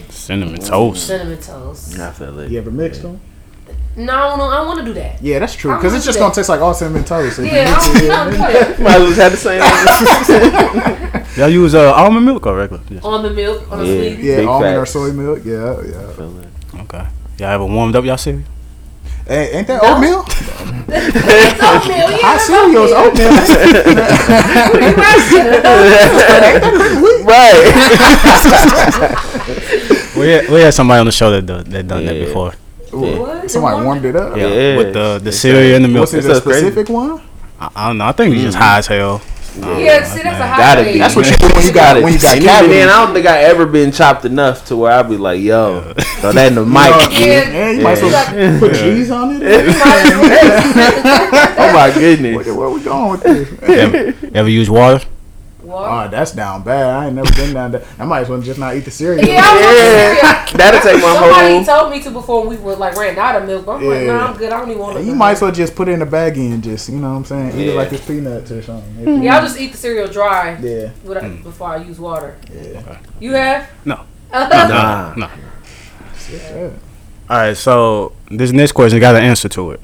Cinnamon toast. cinnamon toast. I feel it. You ever mixed them? No, I don't, I don't want to do that. Yeah, that's true. Because it's just gonna taste like all cinnamon toast. So Yeah, I don't, I don't do that. Might as well have the same. Y'all use uh, almond milk or regular? Yes. Almond milk, on a Yeah. sweet. yeah, Big almond or soy milk. Yeah, yeah. Okay. Y'all ever warmed up y'all cereal? Hey, ain't that oatmeal? It's oatmeal. Yeah, Hot that's cereal is oatmeal. oatmeal. right. We had, we had somebody on the show that done, that done that before. What? Somebody warmed it up. Yeah, Yeah. with the the cereal and the milk. Was it a so crazy. specific one? I, I don't know. I think he's just mm-hmm. high as hell. Yeah, oh, see, that's a hot Gotta take. be. That's what you do when you got when you got And even then. I don't think I ever been chopped enough to where I'd be like, yo, throw that in the mic. Yeah, Yeah, you might as well put cheese on it. Oh my goodness. Where, where we going with this? ever, ever use water? What? Oh, that's down bad. I ain't never been down there. I might as well just not eat the cereal. Yeah, Yeah. That'll take my Somebody whole. told me to before we were like ran out of milk. But I'm like, Yeah. nah, I'm good. I don't even want And to. you might as well just put it in a baggie and just, you know what I'm saying? Eat it like it's peanuts or something. Yeah, I'll just eat the cereal dry Yeah. without, uh, mm. before I use water. Yeah. You have? No. Nah. No. yeah. All right. So this next question got an answer to it.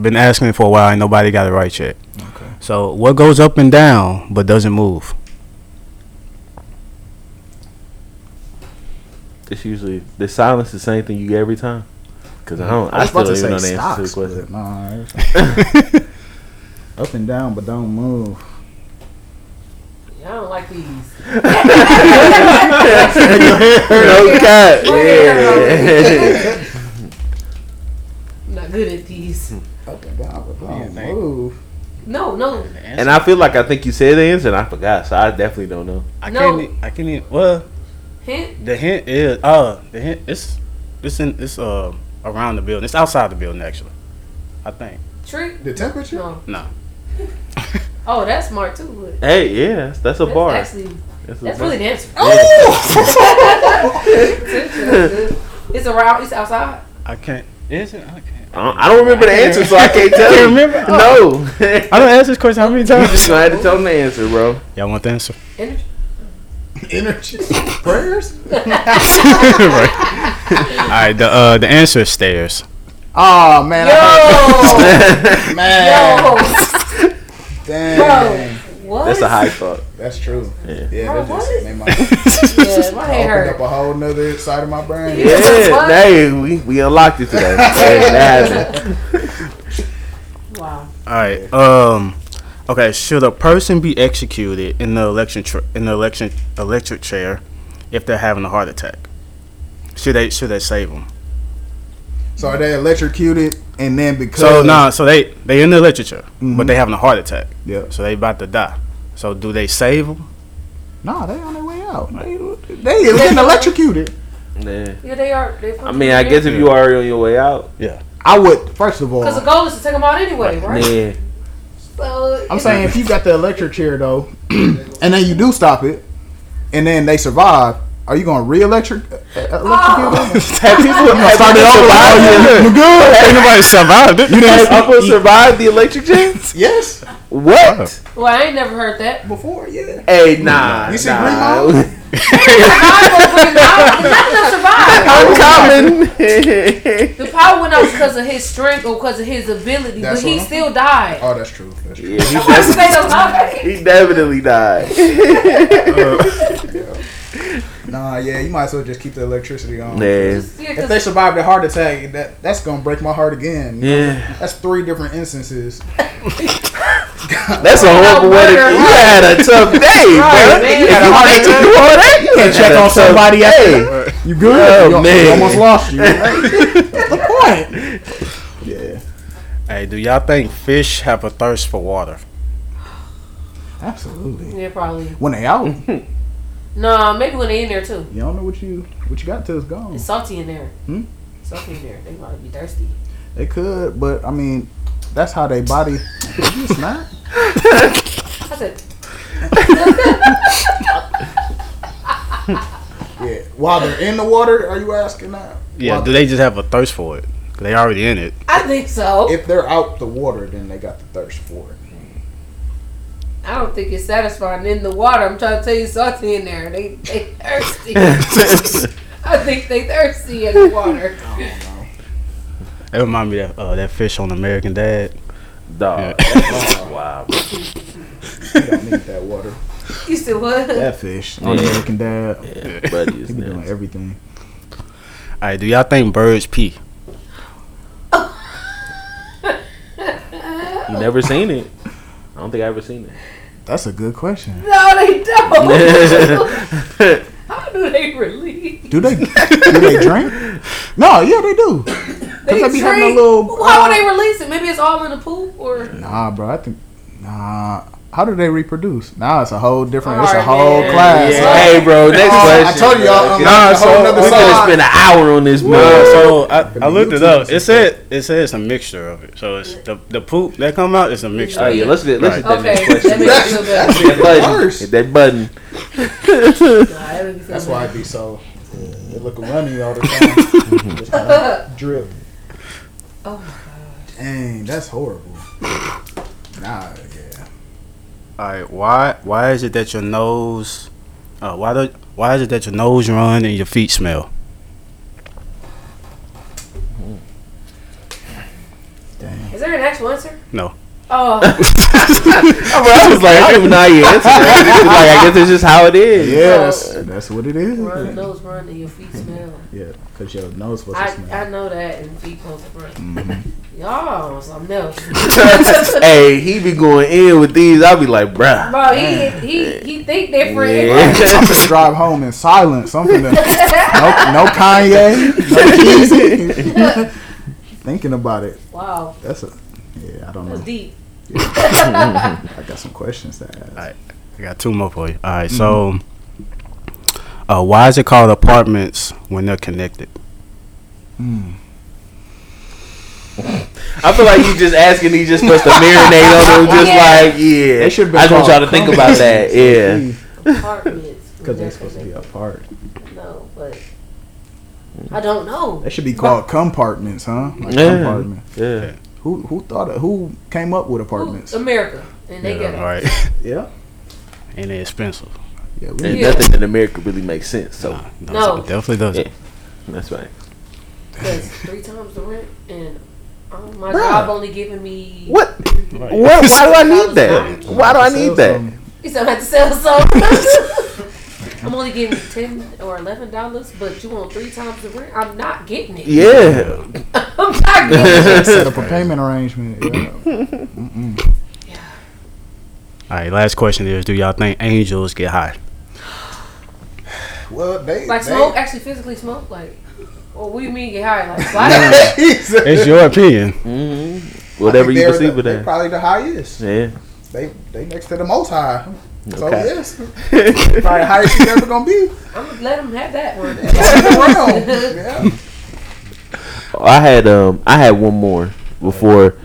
Been asking it for a while and nobody got it right yet. Okay. So what goes up and down but doesn't move? It's usually the silence is the same thing you get every time. Cause I don't. I I, was still don't even know the answer to the question. nah, up and down, but don't move. I don't like these. no cat. Yeah. Yeah. Not good at these. Up and down, but don't move. No, no. and I feel like I think you said the answer and I forgot, so I definitely don't know. I No. can't. I can't. Even, well, Hint. the hint is uh the hint it's it's in it's uh around the building. It's outside the building actually. I think. Trick. The temperature? No. No. Oh, that's smart too. But Hey, yeah, that's, that's a that's bar. actually That's, that's bar. really the answer. Oh! it's around. It's outside. I can't. Is it? I can't. I don't, I don't remember the answer, so I can't tell you. remember? No. I don't ask this question how many You times. just gonna have to tell them the answer, bro. Y'all want the answer? Energy. Energy. Prayers? right. All right. The uh the answer is stairs. Oh, man. I Yo, man. yo, Dang. bro. What? That's a high thought. That's true. Yeah. Yeah, Bro, that just made my Yeah, my head opened hurt. up a whole nother side of my brain. Yeah. Yeah, What? hey, we, we unlocked it today. hey, that. Wow. All right. Um. Okay. Should a person be executed in the election tr- in the election electric chair if they're having a heart attack? Should they should they save them? So are they electrocuted and then because So nah. So they they in the electric chair, but they mm-hmm. having a heart attack. Yeah. So they about to die. So do they save them? Nah, they on their way out. They they getting electrocuted. Yeah. Yeah, they are. They I mean, I guess if you already on your way out, Yeah. I would first of all because the goal is to take them out anyway, right? yeah. So, I'm saying if you got the electric chair though, and then you do stop it, and then they survive, are you gonna re-electric uh, electrocute them? People have Start it people over like, survived oh, the- you, you good? Ain't nobody survived it. You Has didn't Uncle survived the electric chair? Yes, What? well, I ain't never heard that. before yeah. Hey, nah. You see nah. Green Mile? I'm coming. The power went out because of his strength or because of his ability, That's but he I'm- still died. Oh, that's true. That's true. yeah, he, Why def- stay he definitely died. Nah, yeah, you might as well just keep the electricity on. Yeah. Yeah, If 'cause- they survived a heart attack, that that's gonna break my heart again. Yeah. That's three different instances. That's a horrible way to. You had a tough day, Right, bro. man. You had a heart attack. You all that? You can't check on somebody after You good? Oh, you, man. you almost lost you. That's the point. Yeah, Hey, do y'all think fish have a thirst for water? absolutely. yeah, probably. When they out, Nah, maybe when they in there too. you don't know what you what you got till it's gone. It's salty in there. Hmm? Salty in there. They might be thirsty. They could, but I mean, that's how they body. It's not. I said, Yeah. While they're in the water, are you asking that? Yeah. While- Do they just have a thirst for it? They already in it. I think so. if they're out the water, then they got the thirst for it. I don't think it's satisfying in the water. I'm trying to tell you, salty in there. They they thirsty. I think they thirsty in the water. It remind me of that uh, that fish on American Dad. Dog. Yeah. wow. You don't need that water. You still what? That fish. On Yeah. American Dad. Yeah, buddy is He be doing everything. All right, do y'all think birds pee? You never seen it? I don't think I ever seen it. That's a good question. No, they don't. How do they release? Do they do they drink? No, yeah, they do. They they be having a drink? little, How uh, would they release it? Maybe it's all in the poop, or Nah, bro. I think nah. How do they reproduce? Now it's a whole different. it's a whole man. class. Yeah. Hey, bro. Next Oh, I told you y'all, um, Nah, so we could have spent an hour on this, Uh, so I, I looked it up. It said it said it's a mixture of it. So it's the the poop that come out is a mixture. Oh yeah, let's get let's get that okay, next that question. makes me feel better. Hit that button. Hit that button. Nah, that makes me feel That's why better. it be so. It look runny all the time. Just kinda drip. Oh my god. Dang, that's horrible. Nah, yeah. All right, why why is it that your nose, uh, why do, why is it that your nose run and your feet smell? Is there an actual answer? No. Oh, I was like, I don't even know how you answer that. like, I guess it's just how it is. Yeah, that's, that's what it is. run, nose run, and your feet smell. Yeah, because your nose supposed to I, smell. I know that, and feet supposed to run. Mm-hmm. Y'all, something else. hey, he be going in with these. I'll be like, bruh. Bro, he he he think different. Yeah. I'm gonna drive home in silence. Something to, no, no Kanye, no Thinking about it. wow, That's a yeah. I don't know. that's deep. I got some questions to ask. right. I got two more for you. All right, so, uh, why is it called apartments when they're connected? I feel like you just asking these just supposed to marinate on them, just Yeah. like, yeah. They should've I just want y'all to think about that. Yeah. Apartments. because they're supposed to be apart. No, but I don't know. They should be called compartments, huh? Like Yeah. compartment. Yeah. Who who thought of who came up with Who- apartments? America, and they get all it. right, Yeah. and they're expensive. Yeah. We, Yeah. nothing in America really makes sense. So No, No. it definitely doesn't. Yeah. that's right. Because three times the rent, and um, my Bruh. job only giving me. What? What? Why do I need that? Why do I need that? He said I have to sell some. I'm only getting ten or eleven dollars, but you want three times the rent. I'm not getting it. Yeah. I'm not getting it. Set up a payment arrangement. Yeah. All right, last question is: Do y'all think angels get high? Well, they Like they- smoke, actually physically smoke, like. Well, what do you mean get high? Like fly? It's your opinion. Mm-hmm. Whatever you perceive the, it they as. Probably the highest. Yeah. They they next to the most high. So Okay. yes, probably highest you ever gonna be. I'm gonna let him have that one. Around. Yeah. I had um I had one more before.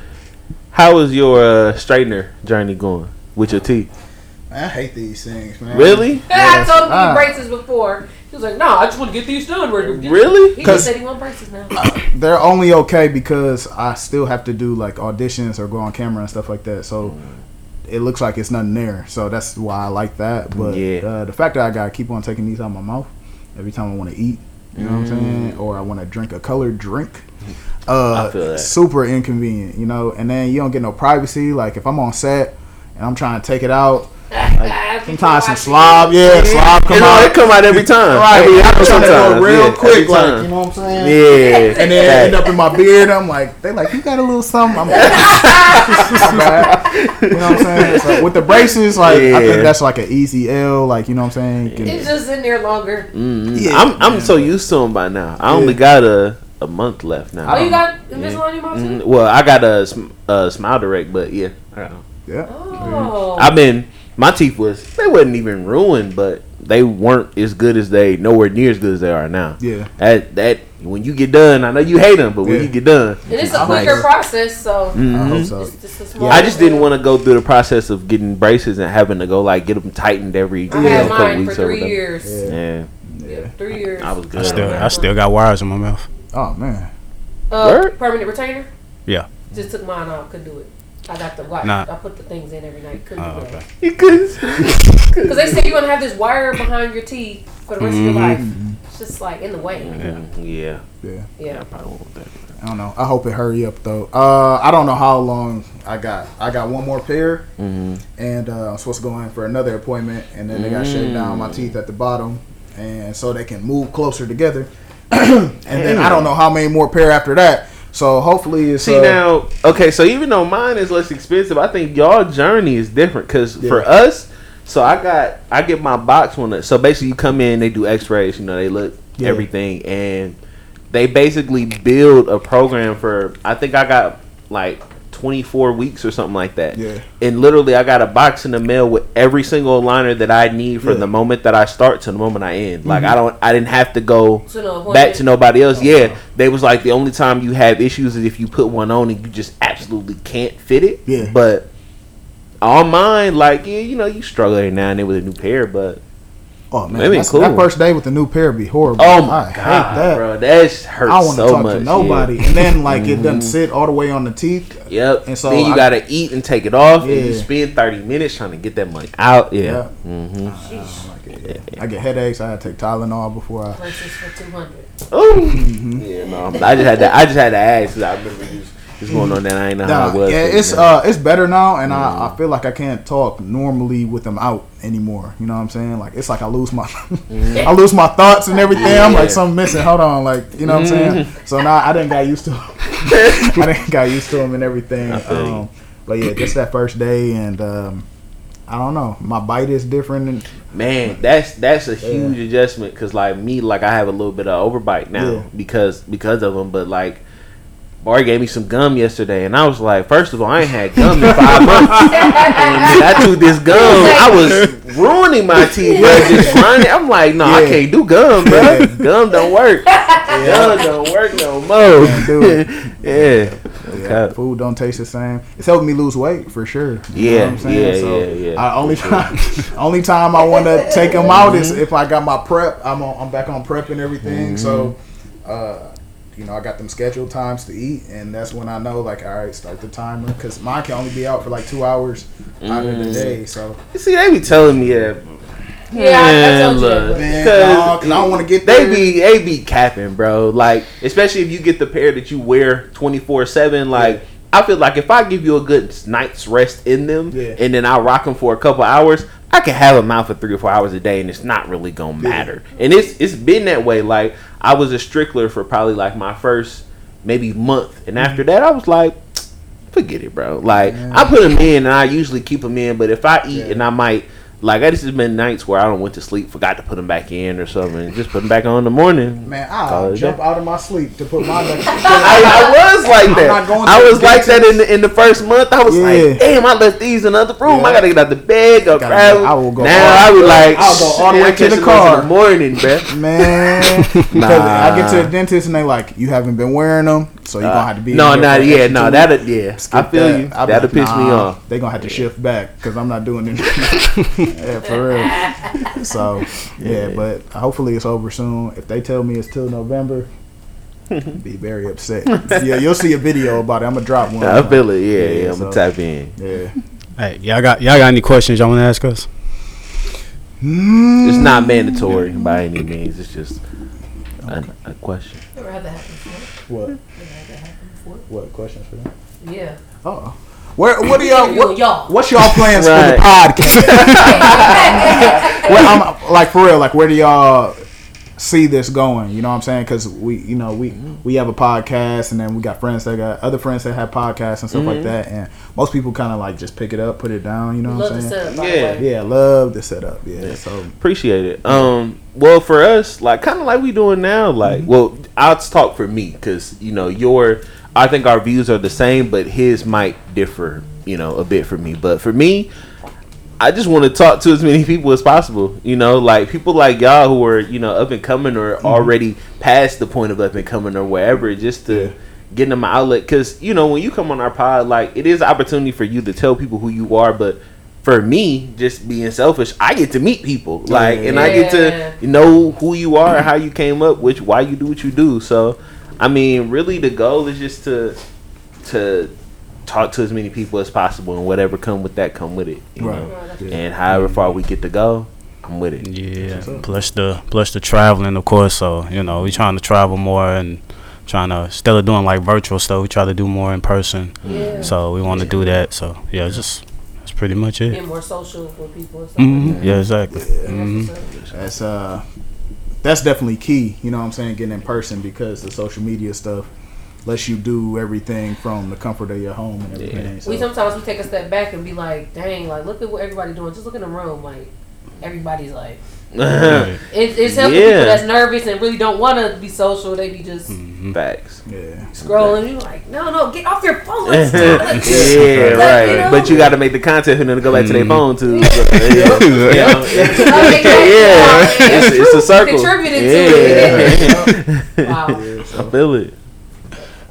How was your uh, straightener journey going with your teeth? Man, I hate these things, man. Really? I told him to Ah. braces before. He was like, "No, I just want to get these done." Really? He 'Cause- just said he want braces now. They're only okay because I still have to do like auditions or go on camera and stuff like that. So it looks like it's nothing there. So that's why I like that. But Yeah. uh, the fact that I gotta keep on taking these out of my mouth every time I want to eat, you know what I'm saying, or I want to drink a colored drink. Uh, I feel that. super inconvenient, you know. And then you don't get no privacy. Like if I'm on set and I'm trying to take it out, sometimes some slob, yeah, slob come You know, out. it come out every time. Right, Every I'm trying to do sometimes, it real yeah, quick, like you know what I'm saying. Yeah. And then it end up in my beard. I'm like, they like, you got a little something. I'm like, my bad. You know what I'm saying? So with the braces, like, I think that's like an easy L. Like, you know what I'm saying? Can- It's just in there longer. Mhm. Yeah. I'm I'm so used to them by now. I only got a a month left now. Oh, you got Invisalign in your mouth too? Well, I got a, a smile direct, but yeah, I got 'em. yeah. Oh. I've been my teeth was they wasn't even ruined, but they weren't as good as they nowhere near as good as they are now. Yeah. That that when you get done, I know you hate them, but when Yeah. you get done, it's a quicker like- process, so I Mhm. hope so. it's just a small. I just didn't want to go through the process of getting braces and having to go like get them tightened every I you had mine for weeks or three years. Yeah. Yeah, three years. I was good. I still, I still got wires in my mouth. Oh man. Uh, Word? permanent retainer. Yeah. Just took mine off. Couldn't do it. I got the watch. Nah. I put the things in every night. Couldn't Oh, do okay. that. You couldn't. Because they say you're gonna have this wire behind your teeth for the rest of your life. It's just like in the way. Mm, Yeah. Yeah. Yeah. I probably won't that. I don't know. I hope it hurry up though. Uh, I don't know how long I got. I got one more pair, Mm-hmm. and uh, I'm supposed to go in for another appointment, and then they got to shave down my teeth at the bottom, and so they can move closer together. and then I don't know how many more pair after that. So hopefully it's See uh, now, okay, so even though mine is less expensive, I think y'all journey is different because for us, so I got I get my box one. So basically, you come in, they do X-rays, you know, they look Yeah. everything, and they basically build a program for. I think I got like 24 weeks or something like that. Yeah. And literally, I got a box in the mail with every single liner that I need from Yeah. Mm-hmm. the moment that I start to the moment I end. Like I don't, I didn't have to go To no back to nobody else. Yeah, they was like the only time you have issues is if you put one on and you just absolutely can't fit it. Yeah. But on mine, like yeah, you know, you struggle every now and then with a new pair, but Oh man, Maybe that's- cool. that first day with the new pair be horrible. oh my I god, hate that. bro, that sh- hurts I want to so talk much. to yeah. nobody, and then like it doesn't sit all the way on the teeth. Yep. And so then you I- gotta eat and take it off, and you spend thirty minutes trying to get that money out. Yeah. Yeah. Mm-hmm. I don't like it, yeah. I get headaches. I had to take Tylenol before I. Versus for two hundred. Oh. Mm-hmm. Yeah. No. I just had to. I just had to ask. 'cause I remember you was going on that. I ain't know how it was. yeah, it's yeah. uh, it's better now, and Mm-hmm. I, I feel like I can't talk normally with them out anymore. You know what I'm saying? Like it's like I lose my, I lose my thoughts and everything. I'm like something missing. Hold on, like you know what I'm saying? Mm-hmm. So now I didn't got used to, I didn't got used to them and everything. Um, but yeah, just that first day, and um, I don't know, my bite is different. And Man, that's that's a huge adjustment because like me, like I have a little bit of overbite now Yeah. because because of them. But like, Bar gave me some gum yesterday, and I was like, first of all, I ain't had gum in five months. and I chewed this gum, I was ruining my teeth, bro. Just grinding. I'm like, no, I can't do gum, bro. Gum don't work. Gum don't work no more. do yeah. Yeah, Okay. food don't taste the same. It's helping me lose weight for sure. You Yeah, know what I'm saying? yeah, so yeah, yeah. I only time, only time I want to take them out is if I got my prep. I'm on, I'm back on prep and everything. So, Mm-hmm. uh, you know, I got them scheduled times to eat, and that's when I know, like, all right, start the timer because mine can only be out for like two hours out of Mm. the day. So, you See, they be telling me that. Yeah, I, I Man, told look. man, Cause dog, 'cause I don't want to get They be they be capping, bro. Like especially if you get the pair that you wear twenty four seven. Like I feel like if I give you a good night's rest in them, Yeah. and then I rock them for a couple hours, I can have them out for three or four hours a day, and it's not really gonna matter. And it's it's been that way. Like I was a strickler for probably like my first maybe month, and after Mm-hmm. that, I was like. Forget it, bro. Like I put them in, and I usually keep them in. But if I eat, Yeah. and I might, like, I just has been nights where I don't went to sleep, forgot to put them back in or something, just put them back on in the morning. Man, I'll jump out of my sleep to put my neck. I, I was like that. I was like that in the in the first month. I was Yeah. like, damn, I left these in the other room. I gotta get out the bed, go Gotta grab go- I will go now I be like, I'll go all the way to the catching car." in the morning, bruh. Man, because I get to the dentist and they like, you haven't been wearing them, so you're gonna have to be. in no, here not yeah, no, two that weeks. yeah. Skip I feel that. you. I'll be That'll like, piss me off. They gonna have to shift back because I'm not doing it. yeah, for real. So yeah, but hopefully it's over soon. If they tell me it's till November, be very upset. yeah, you'll see a video about it. I'm gonna drop one. I feel it. Yeah, Yeah, yeah. I'm so- gonna tap in. Yeah. Hey, y'all got y'all got any questions y'all want to ask us? It's not mandatory by any means. It's just a, a question. I'd rather have before. What? I'd rather have before. What questions for them? Yeah. Oh. Where, what are y'all? You What, and y'all. what's y'all plans Right. for the podcast? well, I'm like for real. Like, where do y'all see this going? You know what I'm saying? Because we, you know, we mm-hmm. we have a podcast, and then we got friends that got other friends that have podcasts and stuff like mm-hmm. that. And most people kind of like just pick it up, put it down. You know what I'm the saying? setup, Yeah. the. Yeah, love the setup. Yeah, so Appreciate it. Um, well, for us, like kind of like we doing now. Like, mm-hmm. well, I'll talk for me because you know your. I think our views are the same, but his might differ. You know, a bit for me, but for me, I just want to talk to as many people as possible. You know, like people like y'all who are you know up and coming or mm-hmm. already past the point of up and coming or wherever, just to get them an outlet. Because you know, when you come on our pod, like it is an opportunity for you to tell people who you are, but. For me, just being selfish, I get to meet people, like, and I get to know who you are, how you came up, which why you do what you do. So, I mean, really, the goal is just to to talk to as many people as possible, and whatever come with that, come with it. You Right. know? Yeah. And however far we get to go, I'm with it. Yeah. Plus the plus the traveling, of course. So you know, we trying to travel more and trying to instead of doing like virtual stuff, we try to do more in person. Yeah. So we want to do that. So yeah, it's just that's pretty much it. Being more social with people and stuff hmm like that. Yeah, exactly. hmm That's what's up. That's uh, that's definitely key. You know what I'm saying? Getting in person because the social media stuff lets you do everything from the comfort of your home and everything. So. We sometimes we take a step back and be like, dang, like look at what everybody doing. Just look in the room, like everybody's like, Right. it, it's helping Yeah. people that's nervous and really don't want to be social. They be just Mm-hmm. Facts. yeah. scrolling. You like, no, no, get off your phone. Let's talk. Let's yeah, Like, right. you know? But you got to make the content for them to go back to their Mm-hmm. phone too. Yeah, yeah. Yeah. yeah. It's, it's a circle. Contributed yeah. to it. wow. I feel it.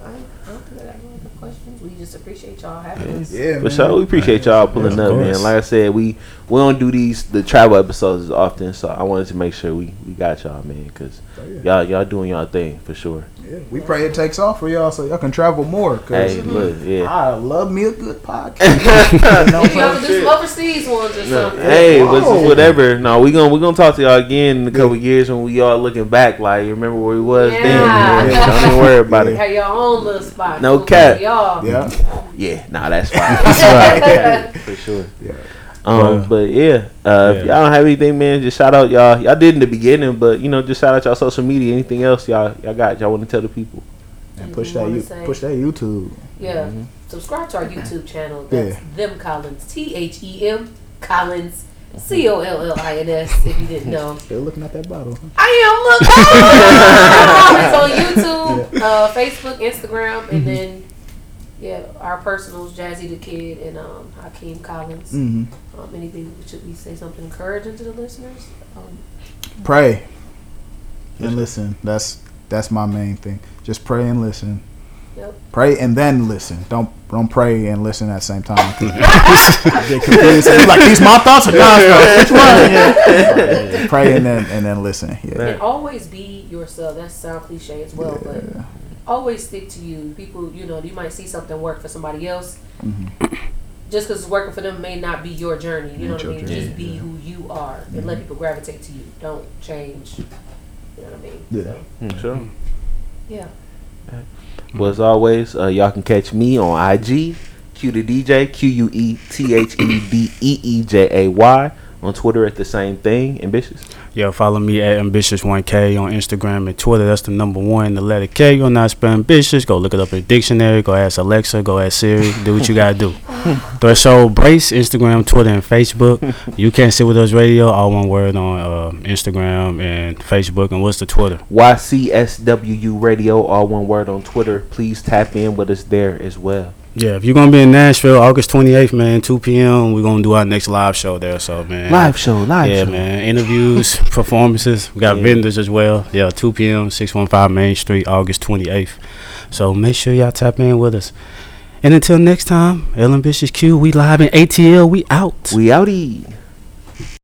I don't think I got no other questions. We just appreciate y'all having us. Yeah, For man. sure, we appreciate y'all pulling Of up, man. Like I said, we we don't do these the travel episodes as often, so I wanted to make sure we, we got y'all, man, because Oh, yeah. y'all y'all doing y'all thing for sure. Yeah, we pray it takes off for y'all so y'all can travel more. Cause Hey, look, yeah. I love me a good podcast. You know, Maybe y'all can do some overseas ones or No, something. hey, but it's whatever. No, we gonna we gonna talk to y'all again in a couple years when we all looking back. Like, you remember where we was Yeah. then? Yeah, don't even worry about it. Have your own little spot. No Cool. cap. Y'all. yeah, Yeah, nah, that's fine. for sure. Yeah. Um, Well, but yeah, uh, if y'all don't have anything, man, just shout out y'all. Y'all did in the beginning, but you know, just shout out y'all social media. Anything else y'all y'all got? Y'all want to tell the people? and push that you, say- push that YouTube. Yeah. Subscribe to our YouTube channel. That's Yeah. Them Collins. T H E M Collins. C O L L I N S. If you didn't know. Still looking at that bottle. I am. Look. it's on YouTube, uh, Facebook, Instagram, and then yeah, our personals, Jazzi Da Kid and um, Hakim Collins. hmm Um, anything? Should we say something encouraging to the listeners? Um, Pray and listen. That's that's my main thing. Just pray and listen. Yep. Pray and then listen. Don't don't pray and listen at the same time. Get confused. You like these my thoughts or God's thoughts? Which one? Yeah. Pray and then and then listen. Yeah. and always be yourself. That sound cliche as well, but always stick to you. People, you know, you might see something work for somebody else. Just because it's working for them may not be your journey. You know what I mean? journey, Just be who you are and let people gravitate to you. Don't change. You know what I mean? Yeah. So, Hmm, Sure. yeah. Well, as always, uh, y'all can catch me on IG, Q the DJ, Q U E T H E D E E J A Y. On Twitter at the same thing, ambitious. Yo, follow me at ambitious1k on Instagram and Twitter. That's the number one, the letter K. You're not spell ambitious. Go look it up in the dictionary. Go ask Alexa. Go ask Siri. Do what you gotta do. Threshold Brace, Instagram, Twitter, and Facebook. You can't sit with us radio. All one word on uh, Instagram and Facebook. And what's the Twitter? YCSWU Radio, all one word on Twitter. Please tap in with us there as well. Yeah, if you're gonna be in Nashville, August 28th, man, 2 p.m. We're gonna do our next live show there. So, man, Live show, live yeah, show. man. Interviews, performances. We got Yeah. vendors as well. Yeah, 2 p.m. 615 Main Street, August 28th. So make sure y'all tap in with us. And until next time, L Ambitious Q, we live in ATL. We out. We outie.